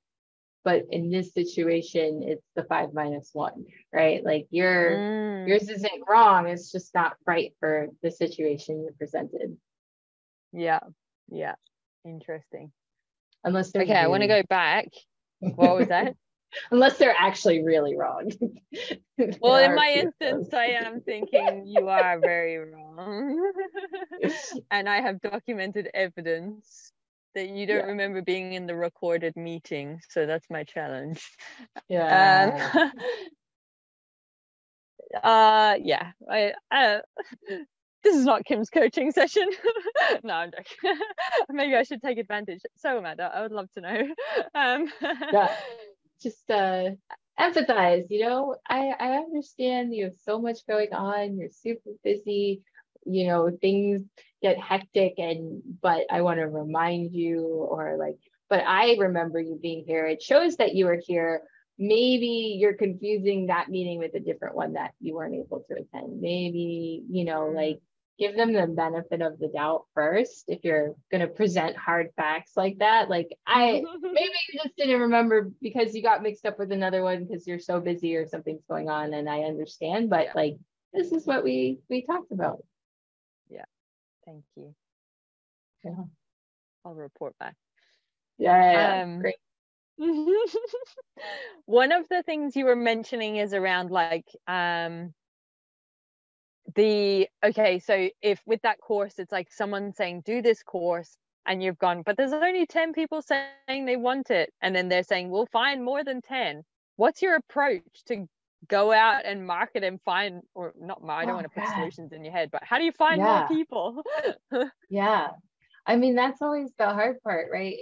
but in this situation, it's the five minus one, right? Like your mm. yours isn't wrong. It's just not right for the situation you presented. Yeah. Yeah. Interesting. Unless okay, I want to go back. What was that? unless they're actually really wrong. well, in my instance, I am thinking you are very wrong. and I have documented evidence that you don't yeah. remember being in the recorded meeting. So that's my challenge. Yeah. Um, uh yeah i uh, this is not kim's coaching session no i'm joking maybe i should take advantage so amanda i would love to know um yeah just uh, empathize. You know, I I understand you have so much going on. You're super busy. You know, things get hectic, and but I want to remind you, or like, but I remember you being here. It shows that you were here. Maybe you're confusing that meeting with a different one that you weren't able to attend. Maybe you know, mm. like give them the benefit of the doubt first if you're going to present hard facts like that like i maybe you just didn't remember because you got mixed up with another one because you're so busy or something's going on and i understand but yeah. like this is what we we talked about. Yeah. Thank you. Yeah. I'll report back. Yeah, yeah, um, great. one of the things you were mentioning is around like um the okay so if with that course it's like someone saying do this course and you've gone but there's only 10 people saying they want it and then they're saying we'll find more than 10 what's your approach to go out and market and find or not i don't oh, want to put God. solutions in your head but how do you find yeah. more people? Yeah. I mean that's always the hard part right?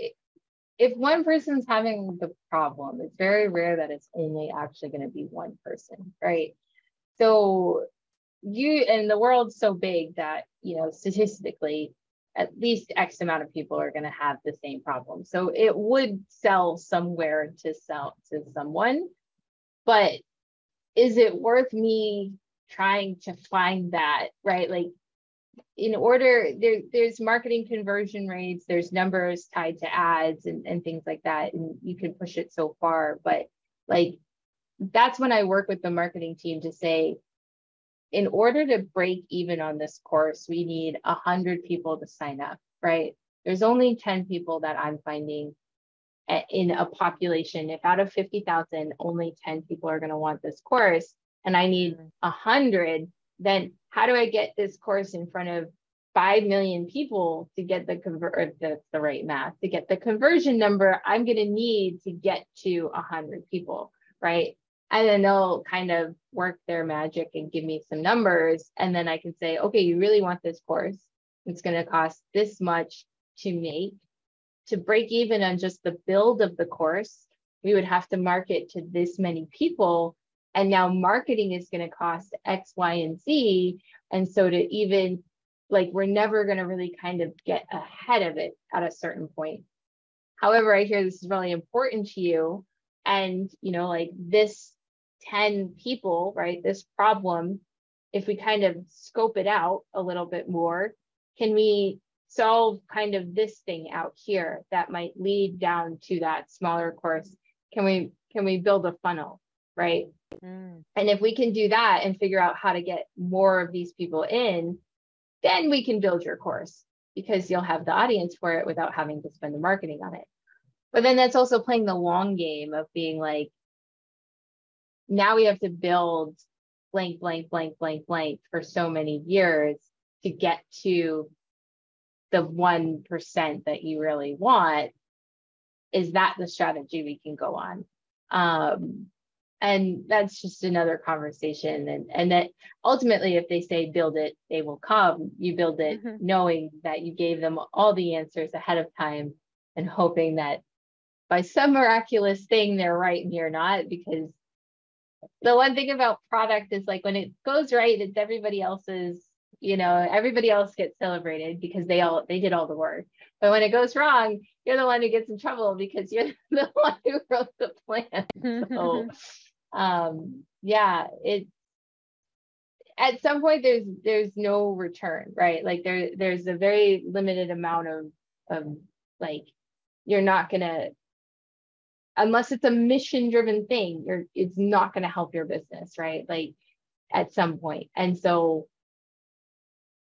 If one person's having the problem it's very rare that it's only actually going to be one person right? So you and the world's so big that you know statistically at least x amount of people are going to have the same problem so it would sell somewhere to sell to someone but is it worth me trying to find that, right? Like in order there there's marketing conversion rates there's numbers tied to ads and, and things like that and you can push it so far but like that's when i work with the marketing team to say in order to break even on this course we need 100 people to sign up right there's only 10 people that i'm finding in a population if out of 50000 only 10 people are going to want this course and i need 100 mm-hmm. then how do I get this course in front of 5 million people to get the convert that's the right math to get the conversion number I'm going to need to get to 100 people, right? And then they'll kind of work their magic and give me some numbers. And then I can say, okay, you really want this course. It's going to cost this much to make. To break even on just the build of the course, we would have to market to this many people and now marketing is going to cost X, Y, and Z. And so to even like, we're never going to really kind of get ahead of it at a certain point. However, I hear this is really important to you. And, you know, like this 10 people, right? This problem, if we kind of scope it out a little bit more, can we solve kind of this thing out here that might lead down to that smaller course? Can we can we build a funnel, right? Mm. And if we can do that and figure out how to get more of these people in, then we can build your course because you'll have the audience for it without having to spend the marketing on it. But then that's also playing the long game of being like, now we have to build blank, blank, blank, blank, blank for so many years to get to the 1% that you really want. Is that the strategy we can go on? Um, and that's just another conversation and and that ultimately if they say build it they will come you build it mm-hmm. knowing that you gave them all the answers ahead of time and hoping that by some miraculous thing they're right and you're not because the one thing about product is like when it goes right it's everybody else's you know everybody else gets celebrated because they all they did all the work. But when it goes wrong you're the one who gets in trouble because you're the one who wrote the plan. So um yeah it at some point there's there's no return right? Like there there's a very limited amount of of like you're not gonna unless it's a mission driven thing you're it's not gonna help your business right like at some point and so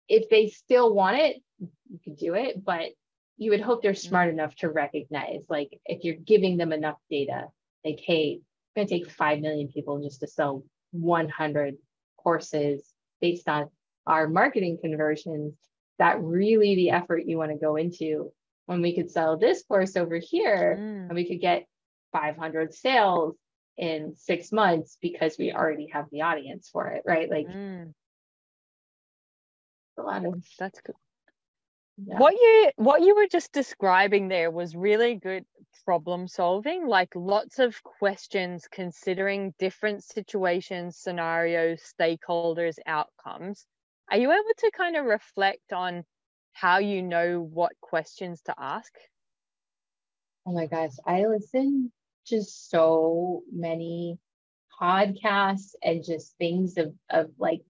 if they still want it you can do it but you would hope they're smart enough to recognize like if you're giving them enough data like hey it's going to take 5 million people just to sell 100 courses based on our marketing conversions that really the effort you want to go into when we could sell this course over here mm. and we could get 500 sales in six months because we already have the audience for it right like mm. a lot of that's good yeah. what you what you were just describing there was really good problem solving, like lots of questions considering different situations, scenarios, stakeholders, outcomes. Are you able to kind of reflect on how you know what questions to ask? Oh my gosh, I listen to so many podcasts and just things of, of like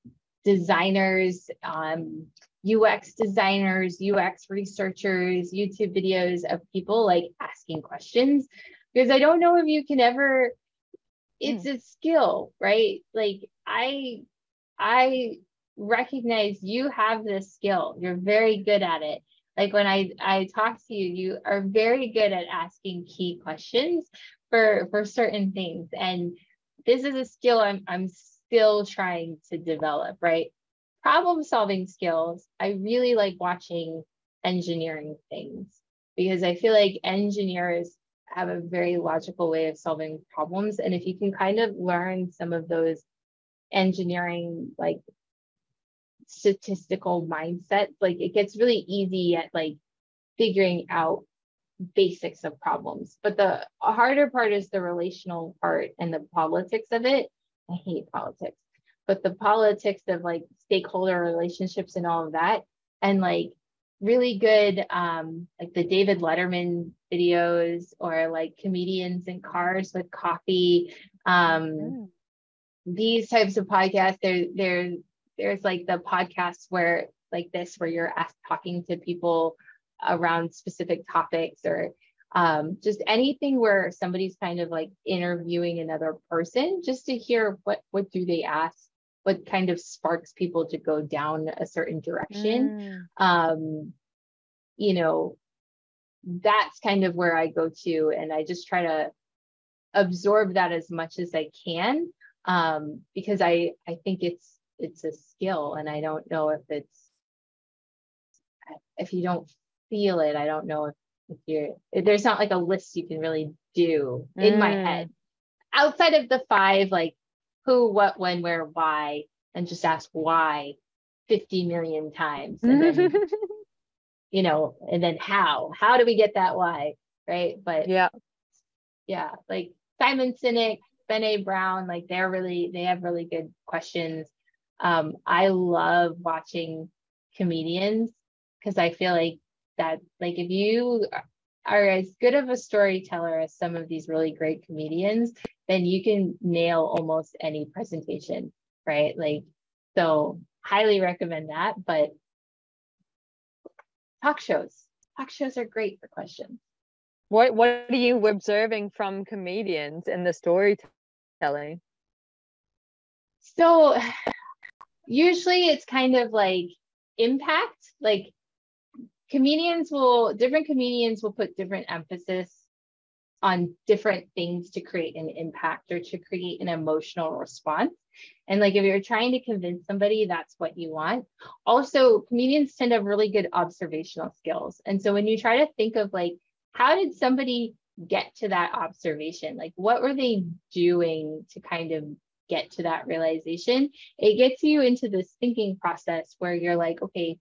designers, um, UX designers, UX researchers, YouTube videos of people like asking questions because I don't know if you can ever it's mm. a skill, right? Like I I recognize you have this skill. You're very good at it. Like when I I talk to you, you are very good at asking key questions for for certain things and this is a skill I'm I'm still trying to develop, right? problem solving skills, I really like watching engineering things because I feel like engineers have a very logical way of solving problems. And if you can kind of learn some of those engineering, like statistical mindsets, like it gets really easy at like figuring out basics of problems. But the harder part is the relational part and the politics of it. I hate politics but the politics of like stakeholder relationships and all of that and like really good um like the David Letterman videos or like comedians in cars with coffee um mm. these types of podcasts, there, there, there's like the podcasts where like this, where you're asked, talking to people around specific topics or um, just anything where somebody's kind of like interviewing another person just to hear what what do they ask what kind of sparks people to go down a certain direction mm. um, you know that's kind of where i go to and i just try to absorb that as much as i can um, because i i think it's it's a skill and i don't know if it's if you don't feel it. I don't know if if you're there's not like a list you can really do in mm. my head. Outside of the five like who what when where why and just ask why 50 million times and then you know and then how? How do we get that why right? But yeah. Yeah like simon sinek Brené Brown like they're really they have really good questions. Um i love watching comedians because i feel like that like if you are as good of a storyteller as some of these really great comedians, then you can nail almost any presentation, right? Like, so highly recommend that. But talk shows, talk shows are great for questions. What What are you observing from comedians in the storytelling? So, usually it's kind of like impact, like comedians will different comedians will put different emphasis on different things to create an impact or to create an emotional response. And like if you're trying to convince somebody that's what you want. Also, comedians tend to have really good observational skills. And so when you try to think of like, how did somebody get to that observation? Like, what were they doing to kind of get to that realization? It gets you into this thinking process where you're like, okay,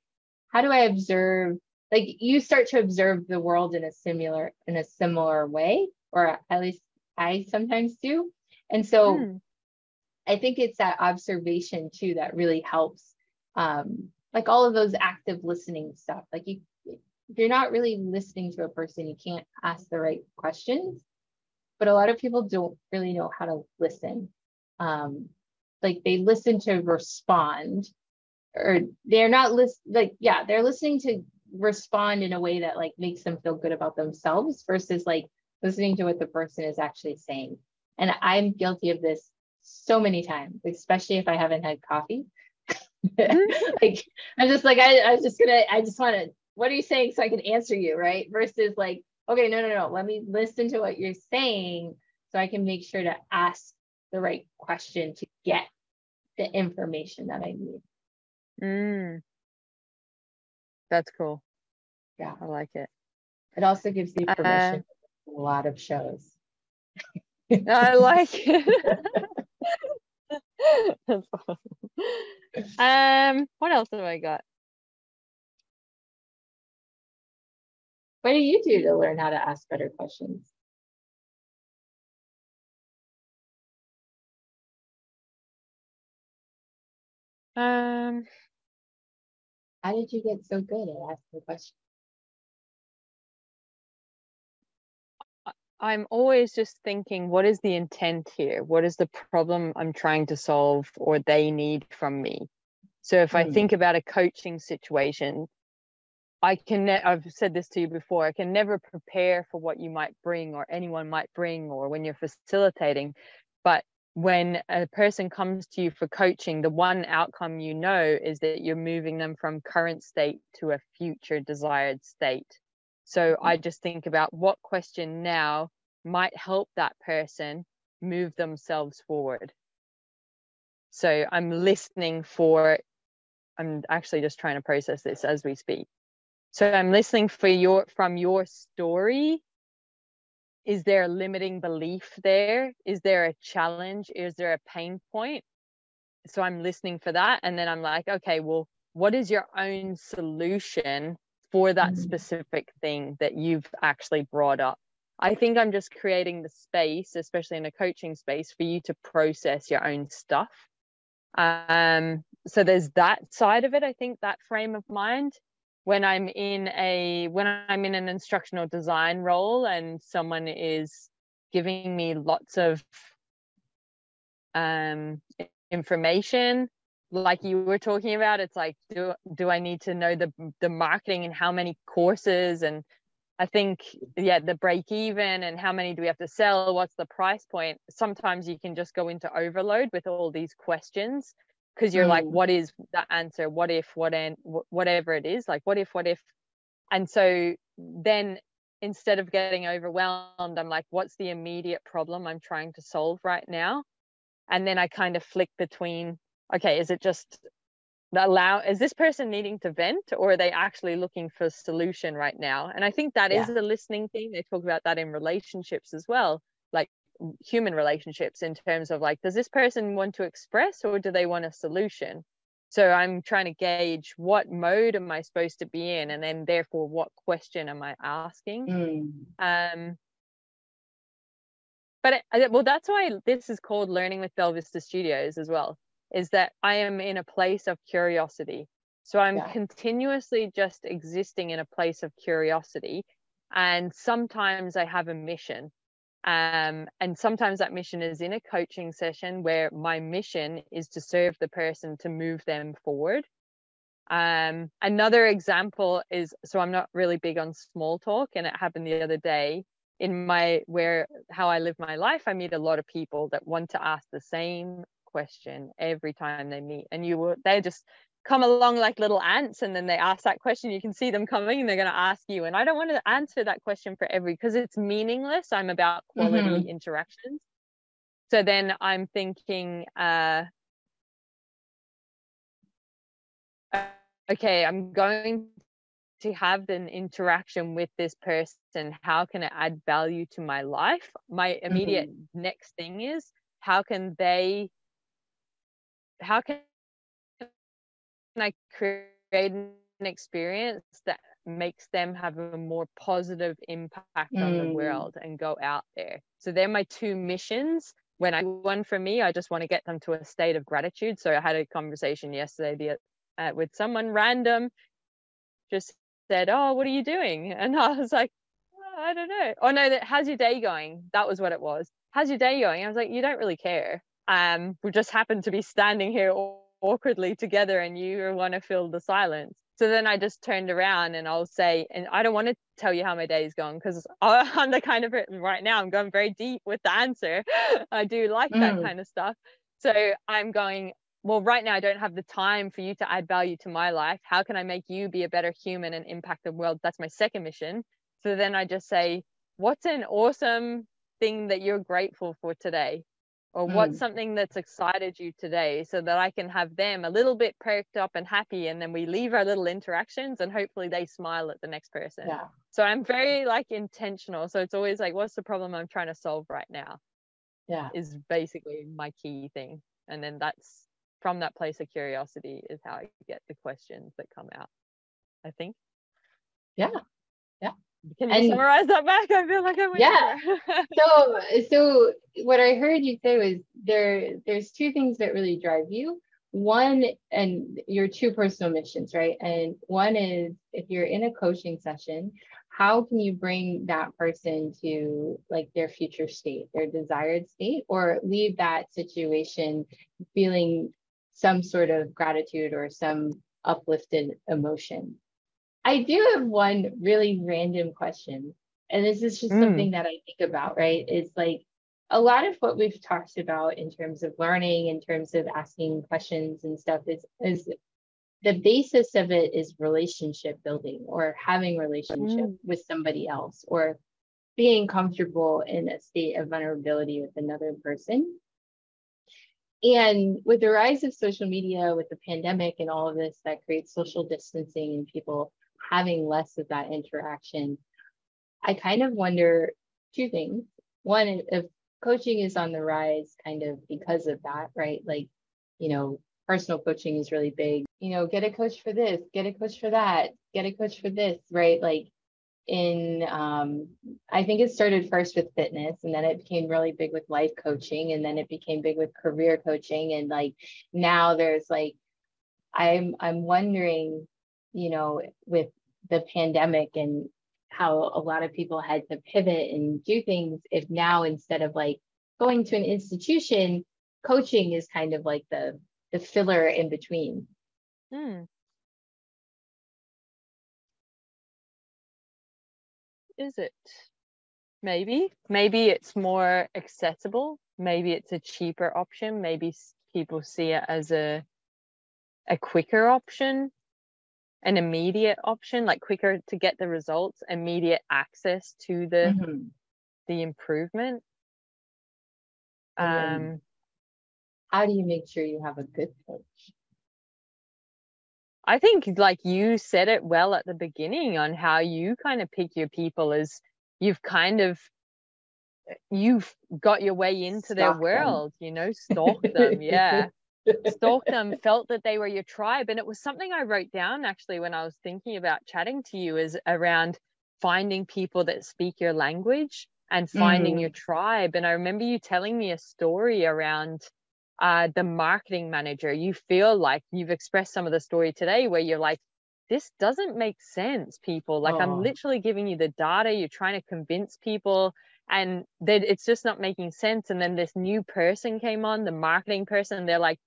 how do I observe like you start to observe the world in a similar in a similar way or at least i sometimes do. And so hmm. i think it's that observation too that really helps um like all of those active listening stuff. Like you if you're not really listening to a person you can't ask the right questions. But a lot of people don't really know how to listen. Um like they listen to respond or they're not list like yeah they're listening to respond in a way that like makes them feel good about themselves versus like listening to what the person is actually saying. And I'm guilty of this so many times, especially if I haven't had coffee. Like I'm just like I, I was just gonna I just want to what are you saying so I can answer you right versus like okay no no no let me listen to what you're saying so I can make sure to ask the right question to get the information that I need. Mm. That's cool. Yeah. I like it. It also gives you permission uh, a lot of shows. I like it. um, what else have I got? What do you do to learn how to ask better questions? Um, how did you get so good at asking questions? I'm always just thinking, what is the intent here? What is the problem I'm trying to solve or they need from me? So if. I hmm. think about a coaching situation, I can, ne- I've said this to you before, I can never prepare for what you might bring or anyone might bring or when you're facilitating. But when a person comes to you for coaching, the one outcome you know is that you're moving them from current state to a future desired state. So I mm-hmm. just think about what question now might help that person move themselves forward. So I'm listening for, I'm actually just trying to process this as we speak. So I'm listening for your from your story is there a limiting belief there? Is there a challenge? Is there a pain point? So i'm listening for that and then i'm like okay well what is your own solution for that mm-hmm. specific thing that you've actually brought up? I think i'm just creating the space especially in a coaching space for you to process your own stuff. Um so there's that side of it i think that frame of mind when i'm in a when i'm in an instructional design role and someone is giving me lots of um, information like you were talking about it's like do do i need to know the the marketing and how many courses? And i think yeah the break even and how many do we have to sell? What's the price point? Sometimes you can just go into overload with all these questions because you're mm. like what is the answer? What if what and whatever it is like what if what if? And so then instead of getting overwhelmed i'm like what's the immediate problem i'm trying to solve right now? And then i kind of flick between okay is it just the allow is this person needing to vent or are they actually looking for a solution right now? And i think that yeah. is a listening thing. They talk about that in relationships as well. Like human relationships in terms of like does this person want to express or do they want a solution so i'm trying to gauge what mode am i supposed to be in and then therefore what question am i asking mm. um but it, well that's why this is called learning with Belvista Studios as well is that I am in a place of curiosity. So I'm yeah. continuously just existing in a place of curiosity. And sometimes I have a mission. Um, and sometimes that mission is in a coaching session where my mission is to serve the person to move them forward. Um, another example is so I'm not really big on small talk, and it happened the other day in my where how I live my life. I meet a lot of people that want to ask the same question every time they meet and you will they're just come along like little ants and then they ask that question. You can see them coming and they're going to ask you. And i don't want to answer that question for every because it's meaningless. I'm about quality mm-hmm. interactions. So then i'm thinking uh okay i'm going to have an interaction with this person. How can it add value to my life? My immediate mm-hmm. next thing is how can they how can I create an experience that makes them have a more positive impact mm. on the mm. world and go out there. So they're my two missions. When I one for me, I just want to get them to a state of gratitude. So I had a conversation yesterday uh, with someone random, just said, "Oh, what are you doing?" And I was like, oh, "I don't know." Oh no, that how's your day going? That was what it was. How's your day going? I was like, "You don't really care." um, we just happen to be standing here awkwardly together and you want to fill the silence. So then I just turned around and I'll say, and I don't want to tell you how my day is going because I'm the kind of right now, I'm going very deep with the answer. I do like mm. that kind of stuff. So I'm going, well, right now I don't have the time for you to add value to my life. How can I make you be a better human and impact the world? That's my second mission. So then I just say, what's an awesome thing that you're grateful for today? Or mm. what's something that's excited you today so that I can have them a little bit perked up and happy and then we leave our little interactions and hopefully they smile at the next person. Yeah. So I'm very like intentional. So it's always like what's the problem I'm trying to solve right now? Yeah. Is basically my key thing. And then that's from that place of curiosity is how I get the questions that come out. I think. Yeah. Yeah. Can you and, summarize that back? I feel like I went yeah. so so what I heard you say was there there's two things that really drive you. One and your two personal missions, right? And one is if you're in a coaching session, how can you bring that person to like their future state, their desired state, or leave that situation feeling some sort of gratitude or some uplifted emotion I do have one really random question. And this is just mm. something that I think about, right? It's like a lot of what we've talked about in terms of learning, in terms of asking questions and stuff is, is the basis of it is relationship building or having relationship mm. with somebody else or being comfortable in a state of vulnerability with another person. And with the rise of social media, with the pandemic and all of this that creates social distancing and people having less of that interaction, I kind of wonder two things. One, if coaching is on the rise kind of because of that, right? Like, you know, personal coaching is really big. You know, get a coach for this, get a coach for that, get a coach for this, right? Like in um I think it started first with fitness and then it became really big with life coaching and then it became big with career coaching and like now there's like I'm I'm wondering, you know, with the pandemic and how a lot of people had to pivot and do things if now instead of like going to an institution coaching is kind of like the the filler in between. Hmm. Is it? Maybe. Maybe it's more accessible. Maybe it's a cheaper option. Maybe people see it as a a quicker option, an immediate option, like quicker to get the results, immediate access to the mm-hmm. the improvement. Um, how do you make sure you have a good coach? I think like you said it well at the beginning on how you kind of pick your people as you've kind of you've got your way into Stalk their world, them. you know, stalk them, yeah. Stalk them, felt that they were your tribe. And it was something I wrote down actually when I was thinking about chatting to you is around finding people that speak your language and finding mm. your tribe. And I remember you telling me a story around uh, the marketing manager, you feel like you've expressed some of the story today where you're like, this doesn't make sense, people. Like, oh. I'm literally giving you the data, you're trying to convince people, and that it's just not making sense. And then this new person came on, the marketing person, they're like,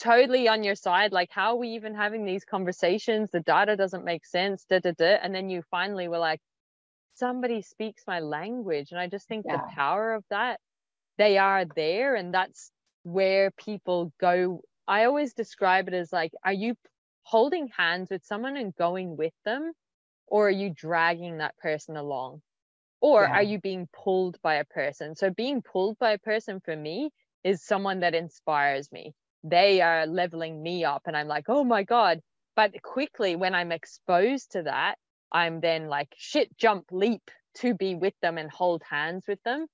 totally on your side. Like, how are we even having these conversations? The data doesn't make sense. Da, da, da. And then you finally were like, somebody speaks my language. And I just think yeah. the power of that, they are there. And that's where people go i always describe it as like are you holding hands with someone and going with them or are you dragging that person along or yeah. are you being pulled by a person so being pulled by a person for me is someone that inspires me they are leveling me up and i'm like oh my god but quickly when i'm exposed to that i'm then like shit jump leap to be with them and hold hands with them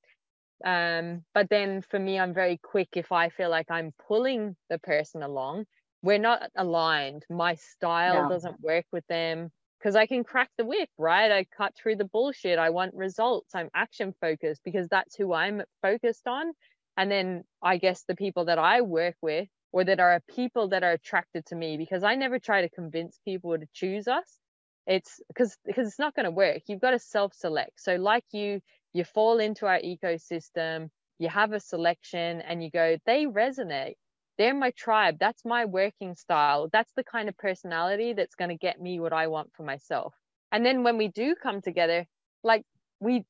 um, but then for me, I'm very quick if I feel like I'm pulling the person along. We're not aligned. My style no. doesn't work with them because I can crack the whip, right? I cut through the bullshit. I want results. I'm action focused because that's who I'm focused on. And then I guess the people that I work with or that are people that are attracted to me because I never try to convince people to choose us. It's because because it's not going to work. You've got to self-select. So like you you fall into our ecosystem, you have a selection, and you go, they resonate. They're my tribe. That's my working style. That's the kind of personality that's going to get me what I want for myself. And then when we do come together, like we,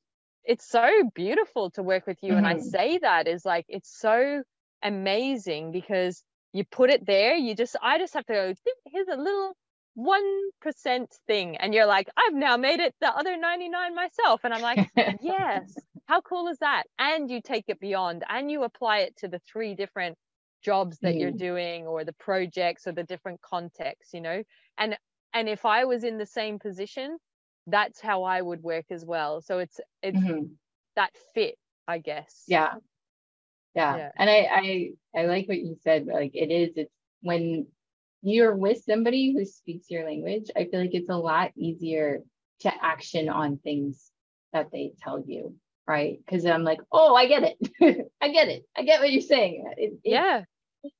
it's so beautiful to work with you. Mm-hmm. And I mm-hmm. say that is like, it's so amazing because you put it there. You just, I just have to go, here's a little 1% thing and you're like i've now made it the other 99 myself and i'm like yes how cool is that and you take it beyond and you apply it to the three different jobs that mm. you're doing or the projects or the different contexts you know and and if i was in the same position that's how i would work as well so it's it's mm-hmm. that fit i guess yeah. yeah yeah and i i i like what you said like it is it's when you're with somebody who speaks your language, I feel like it's a lot easier to action on things that they tell you, right? Because I'm like, oh, I get it. I get it. I get what you're saying. It, it, yeah.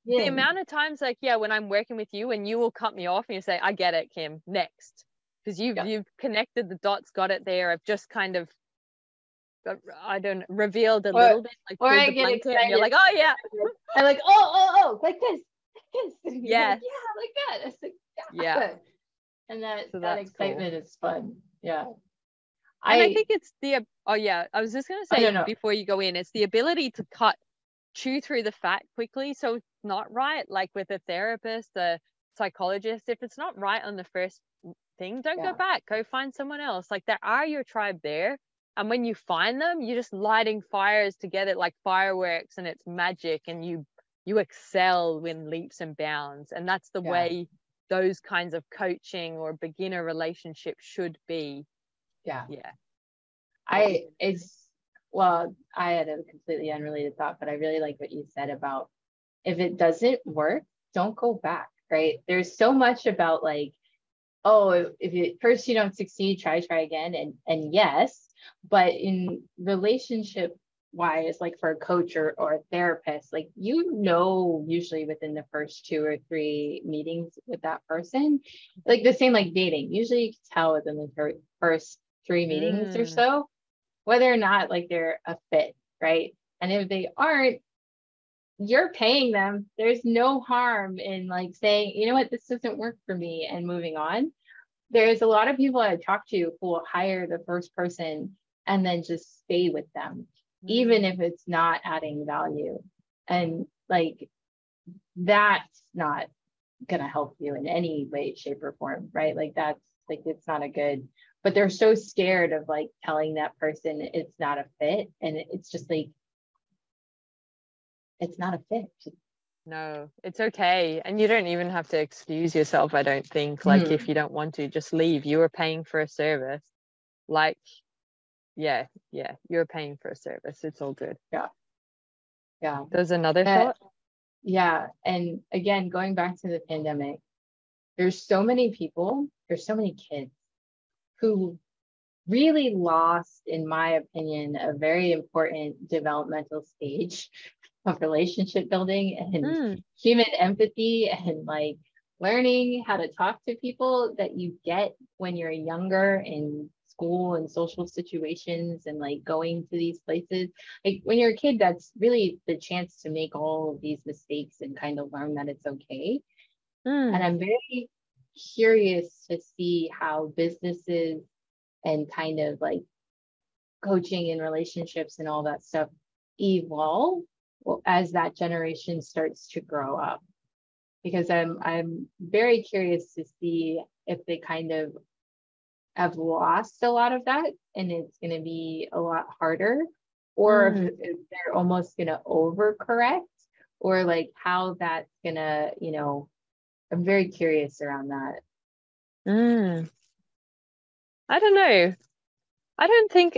yeah. The amount of times, like, yeah, when I'm working with you and you will cut me off and you say, I get it, Kim, next. Because you've yeah. you've connected the dots, got it there. I've just kind of uh, I don't know, revealed a or, little bit, like or I get excited. And you're like, oh yeah. I'm like, oh, oh, oh, like this, yeah like, yeah like that like, yeah. yeah and that so that excitement cool. is fun yeah I, I think it's the oh yeah I was just gonna say before you go in it's the ability to cut chew through the fat quickly so it's not right like with a therapist a psychologist if it's not right on the first thing don't yeah. go back go find someone else. Like there are your tribe there and when you find them you're just lighting fires together like fireworks and it's magic and you you excel in leaps and bounds and that's the yeah. way those kinds of coaching or beginner relationships should be. Yeah. Yeah. I it's well i had a completely unrelated thought but i really like what you said about if it doesn't work don't go back right? There's so much about like oh if it first you don't succeed try try again and and yes. But in relationship wise like for a coach or, or a therapist like you know usually within the first two or three meetings with that person like the same like dating. Usually you can tell within the first three meetings mm. or so whether or not like they're a fit right? And if they aren't you're paying them. There's no harm in like saying, you know what, this doesn't work for me and moving on. There's a lot of people I talk to who will hire the first person and then just stay with them, mm-hmm. even if it's not adding value. And like that's not gonna help you in any way, shape, or form, right? Like that's like it's not a good but they're so scared of like telling that person it's not a fit and it's just like it's not a fit no it's okay. And you don't even have to excuse yourself i don't think. Like mm. if you don't want to just leave. You are paying for a service. Like yeah yeah you're paying for a service. It's all good. Yeah. Yeah. There's another uh, thought? yeah. And again going back to the pandemic there's so many people there's so many kids who really lost, in my opinion, a very important developmental stage of relationship building and mm. human empathy and like learning how to talk to people that you get when you're younger in school and social situations and like going to these places like when you're a kid that's really the chance to make all of these mistakes and kind of learn that it's okay mm. and i'm very curious to see how businesses and kind of like coaching and relationships and all that stuff evolve as that generation starts to grow up because i'm i'm very curious to see if they kind of have lost a lot of that and it's going to be a lot harder or mm. if, if they're almost going to overcorrect or like how that's going to you know I'm very curious around that. Mm. I don't know. I don't think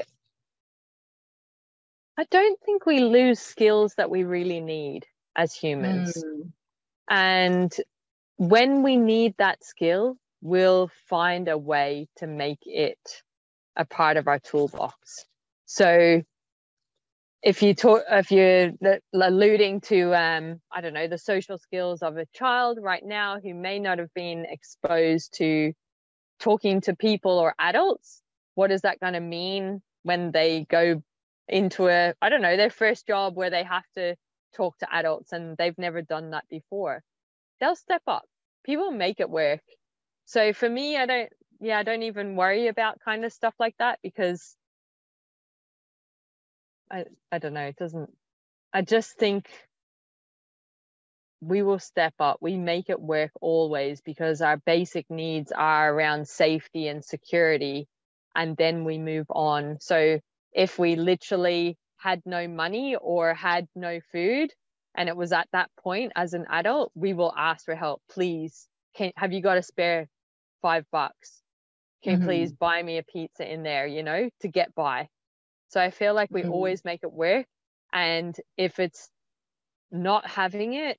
I don't think we lose skills that we really need as humans. Mm. And when we need that skill, we'll find a way to make it a part of our toolbox. So if you talk if you're alluding to um, i don't know the social skills of a child right now who may not have been exposed to talking to people or adults what is that going to mean when they go into a i don't know their first job where they have to talk to adults and they've never done that before they'll step up people make it work so for me i don't yeah i don't even worry about kind of stuff like that because I, I don't know, it doesn't, I just think we will step up. We make it work always because our basic needs are around safety and security. And then we move on. So if we literally had no money or had no food, and it was at that point as an adult, we will ask for help. Please, can have you got a spare five bucks? Can you mm-hmm. please buy me a pizza in there, you know, to get by? So I feel like we mm-hmm. always make it work. And if it's not having it,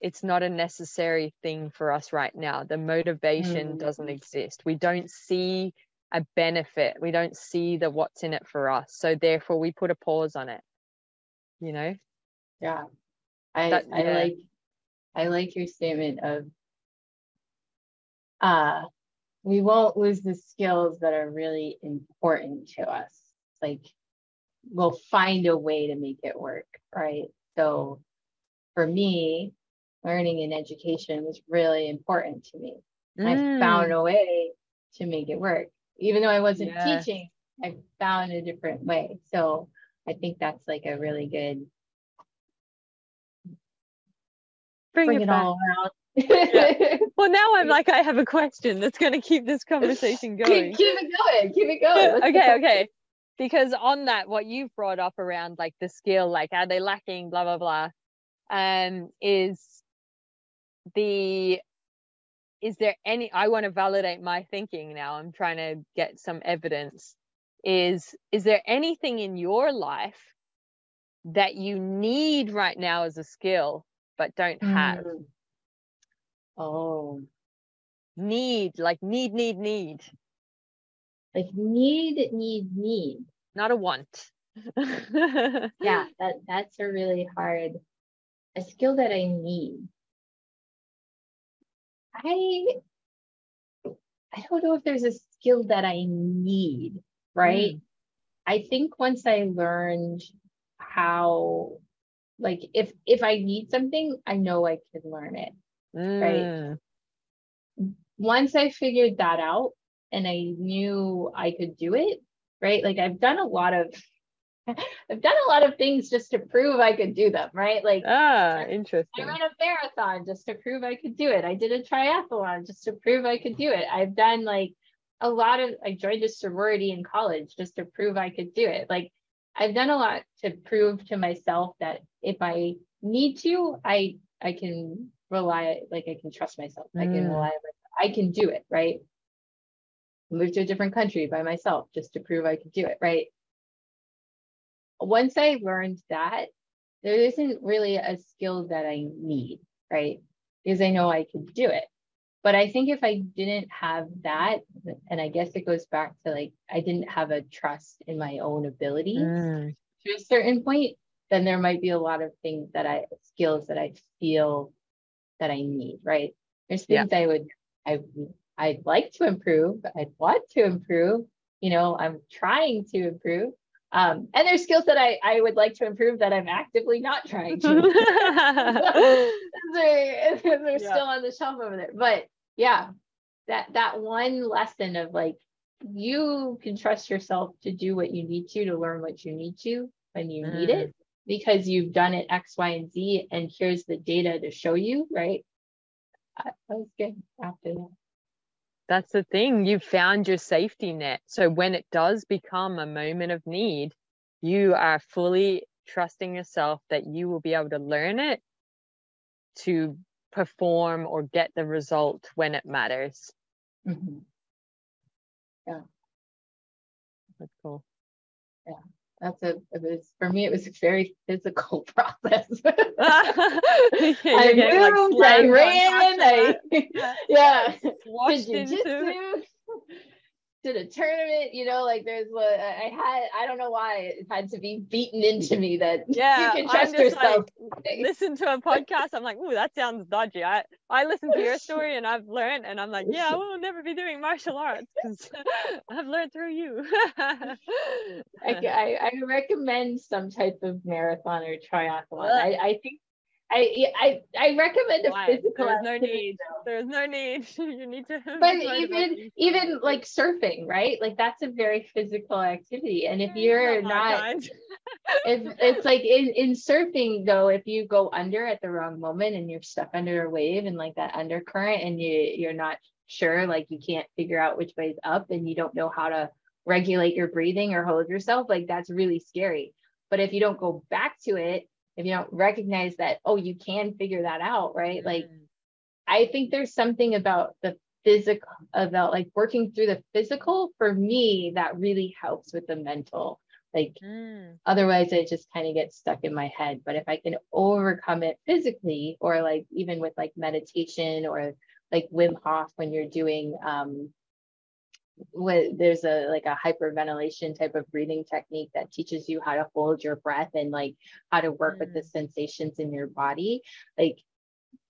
it's not a necessary thing for us right now. The motivation mm. doesn't exist. We don't see a benefit. We don't see the what's in it for us. So therefore we put a pause on it. You know? Yeah. I that, I yeah. like I like your statement of uh we won't lose the skills that are really important to us like we'll find a way to make it work right so for me learning and education was really important to me mm. i found a way to make it work even though i wasn't yes. teaching i found a different way so i think that's like a really good bring, bring it, it all around yeah. Well, now I'm like, I have a question that's going to keep this conversation going. Keep, keep it going. Keep it going. okay. Okay because on that what you've brought up around like the skill like are they lacking blah blah blah um is the is there any i want to validate my thinking now i'm trying to get some evidence is is there anything in your life that you need right now as a skill but don't have? Mm. oh. Need like need need need. Like need need need. Not a want. Yeah that that's a really hard a skill that i need i i don't know if there's a skill that i need right mm. i think once i learned how like if if I need something, I know I can learn it. Mm. Once I figured that out and I knew I could do it, right? Like I've done a lot of I've done a lot of things just to prove I could do them, right? Like ah, interesting. I ran a marathon just to prove I could do it. I did a triathlon just to prove I could do it. I've done like a lot of I joined a sorority in college just to prove I could do it. Like I've done a lot to prove to myself that if I need to, I I can rely like I can trust myself. Mm. I can mm. rely I can do it, right? Move to a different country by myself just to prove I could do it, right? Once I learned that, there isn't really a skill that I need, right? Because I know I could do it. But I think if I didn't have that, and I guess it goes back to like, I didn't have a trust in my own abilities mm. to a certain point, then there might be a lot of things that I, skills that I feel that I need, right? There's things yeah. I would, I, I'd like to improve, I'd want to improve, you know, I'm trying to improve. Um, and there's skills that I, I would like to improve that I'm actively not trying to. they're, they're yeah. still on the shelf over there. But yeah, that that one lesson of like you can trust yourself to do what you need to to learn what you need to when you mm. need it because you've done it X, Y, and Z, and here's the data to show you, right? That was good after that that's the thing You've found your safety net. So when it does become a moment of need you are fully trusting yourself that you will be able to learn it to perform or get the result when it matters. Mm-hmm. yeah. That's cool. Yeah that's a it was for me it was a very physical process. I moved, like I ran, I yeah, washed into did a tournament, you know, like there's what I had, I don't know why it had to be beaten into me that yeah, you can trust yourself. Like, listen to a podcast. I'm like, oh, that sounds dodgy. I, I listen to your story and I've learned and I'm like, yeah, I will never be doing martial arts because I've learned through you. I, I, I, recommend some type of marathon or triathlon. I, I think I I I recommend a Why? physical. There's no need. There's no need. you need to. But even even like surfing, right? Like that's a very physical activity, and if you're oh not, not if it's like in in surfing though, if you go under at the wrong moment and you're stuck under a wave and like that undercurrent, and you you're not sure, like you can't figure out which way is up, and you don't know how to regulate your breathing or hold yourself, like that's really scary. But if you don't go back to it if you don't recognize that oh you can figure that out right like mm. i think there's something about the physical about like working through the physical for me that really helps with the mental like mm. otherwise it just kind of gets stuck in my head but if i can overcome it physically or like even with like meditation or like wim hof when you're doing um what there's a like a hyperventilation type of breathing technique that teaches you how to hold your breath and like how to work mm. with the mm. sensations in your body like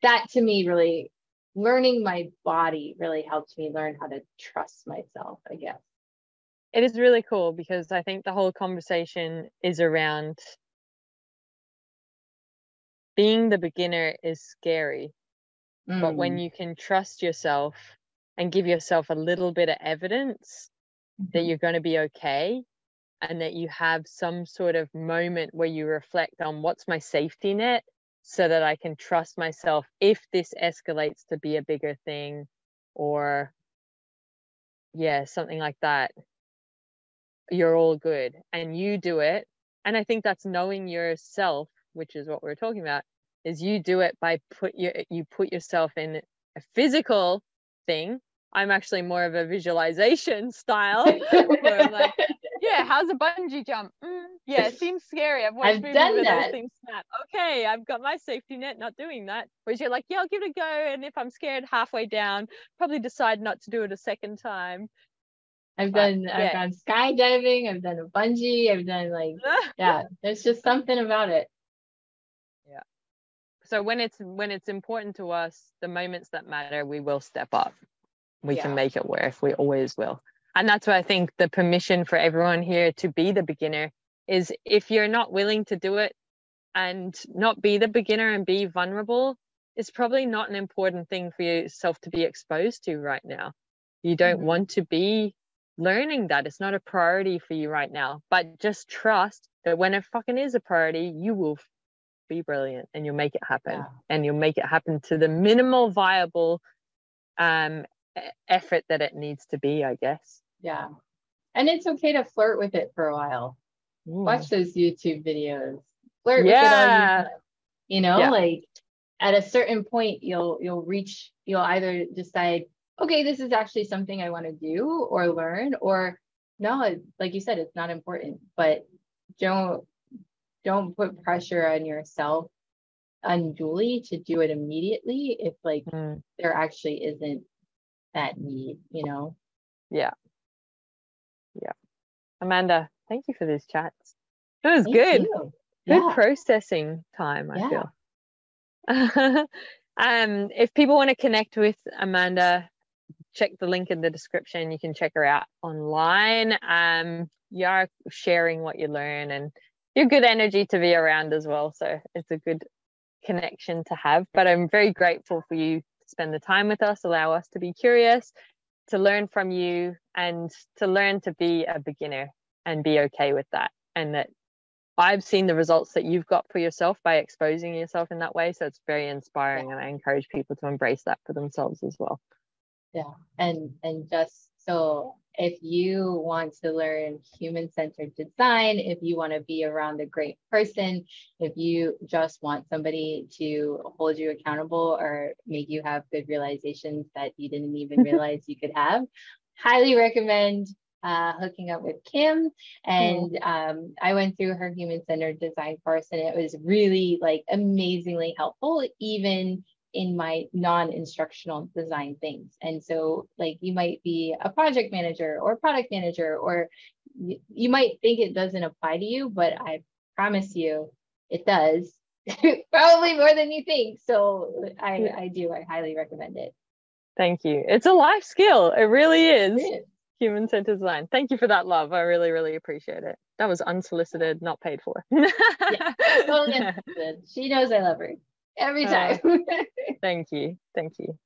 that to me really learning my body really helped me learn how to trust myself i guess it is really cool because i think the whole conversation is around being the beginner is scary mm. but when mm. you can trust yourself and give yourself a little bit of evidence mm-hmm. that you're going to be okay and that you have some sort of moment where you reflect on what's my safety net so that I can trust myself if this escalates to be a bigger thing or yeah something like that you're all good and you do it and i think that's knowing yourself which is what we're talking about is you do it by put your you put yourself in a physical thing I'm actually more of a visualization style. like, yeah, how's a bungee jump? Mm, yeah, it seems scary. I've watched I've movies done that. things snap. Okay, I've got my safety net, not doing that. Whereas you're like, yeah, I'll give it a go. And if I'm scared halfway down, probably decide not to do it a second time. I've but, done yeah. I've done skydiving, I've done a bungee, I've done like yeah, there's just something about it. Yeah. So when it's when it's important to us, the moments that matter, we will step up we yeah. can make it work we always will and that's why i think the permission for everyone here to be the beginner is if you're not willing to do it and not be the beginner and be vulnerable it's probably not an important thing for yourself to be exposed to right now. You don't mm-hmm. want to be learning that. It's not a priority for you right now. But just trust that when it fucking is a priority, you will be brilliant and you'll make it happen. Yeah. And you'll make it happen to the minimal viable um effort that it needs to be, I guess. Yeah. And it's okay to flirt with it for a while. Mm. Watch those YouTube videos. Flirt yeah. with it all you, you know, yeah. like at a certain point you'll you'll reach you'll either decide okay this is actually something i want to do or learn or no like you said it's not important but don't don't put pressure on yourself unduly to do it immediately if like mm. there actually isn't that need you know yeah yeah amanda thank you for these chats it was thank good you. good yeah. processing time i yeah. feel um, if people want to connect with Amanda, check the link in the description. You can check her out online. Um, you are sharing what you learn and you're good energy to be around as well. So it's a good connection to have. But I'm very grateful for you spend the time with us, allow us to be curious, to learn from you, and to learn to be a beginner and be okay with that. And that I've seen the results that you've got for yourself by exposing yourself in that way. So it's very inspiring yeah. and I encourage people to embrace that for themselves as well. Yeah. And and just so if you want to learn human-centered design, if you want to be around a great person, if you just want somebody to hold you accountable or make you have good realizations that you didn't even realize you could have, highly recommend uh, hooking up with Kim, and um, I went through her human centered design course, and it was really like amazingly helpful, even in my non-instructional design things. And so, like, you might be a project manager or product manager, or y- you might think it doesn't apply to you, but I promise you, it does. Probably more than you think. So I, I do. I highly recommend it. Thank you. It's a life skill. It really is. Is human centered design. Thank you for that love. I really, really appreciate it. That was unsolicited, not paid for. yeah, totally unsolicited. She knows I love her every uh, time. Uh, thank you. Thank you.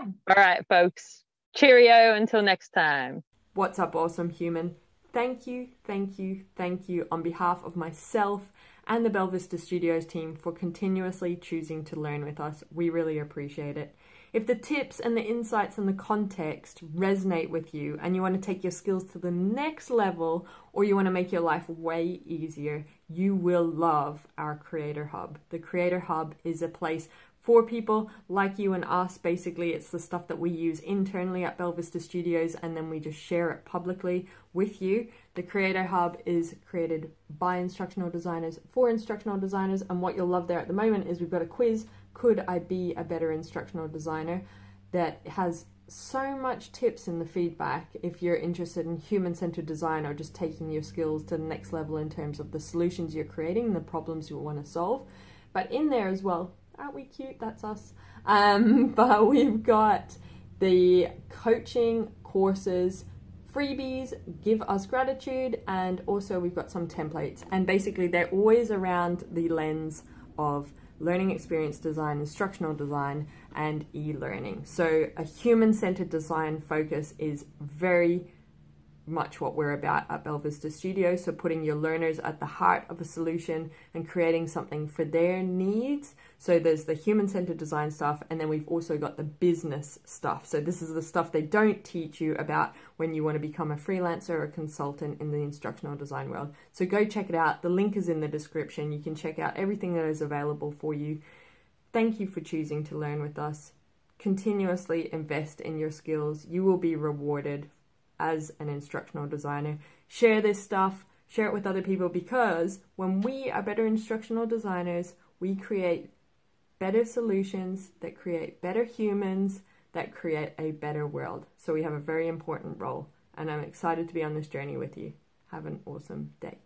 Yeah. All right, folks. Cheerio until next time. What's up, awesome human? Thank you, thank you, thank you on behalf of myself and the Belvista Studios team for continuously choosing to learn with us. We really appreciate it. If the tips and the insights and the context resonate with you and you want to take your skills to the next level or you want to make your life way easier, you will love our Creator Hub. The Creator Hub is a place for people like you and us. Basically, it's the stuff that we use internally at Belvista Studios and then we just share it publicly with you. The Creator Hub is created by instructional designers for instructional designers, and what you'll love there at the moment is we've got a quiz could I be a better instructional designer that has so much tips in the feedback if you're interested in human centered design or just taking your skills to the next level in terms of the solutions you're creating, the problems you want to solve. But in there as well, aren't we cute? That's us. Um, but we've got the coaching courses, freebies, give us gratitude, and also we've got some templates. And basically, they're always around the lens of learning experience design, instructional design, and e learning. So, a human centered design focus is very much what we're about at Belvista Studio. So, putting your learners at the heart of a solution and creating something for their needs. So, there's the human centered design stuff, and then we've also got the business stuff. So, this is the stuff they don't teach you about when you want to become a freelancer or a consultant in the instructional design world. So, go check it out. The link is in the description. You can check out everything that is available for you. Thank you for choosing to learn with us. Continuously invest in your skills. You will be rewarded as an instructional designer. Share this stuff, share it with other people because when we are better instructional designers, we create better solutions that create better humans that create a better world. So we have a very important role, and I'm excited to be on this journey with you. Have an awesome day.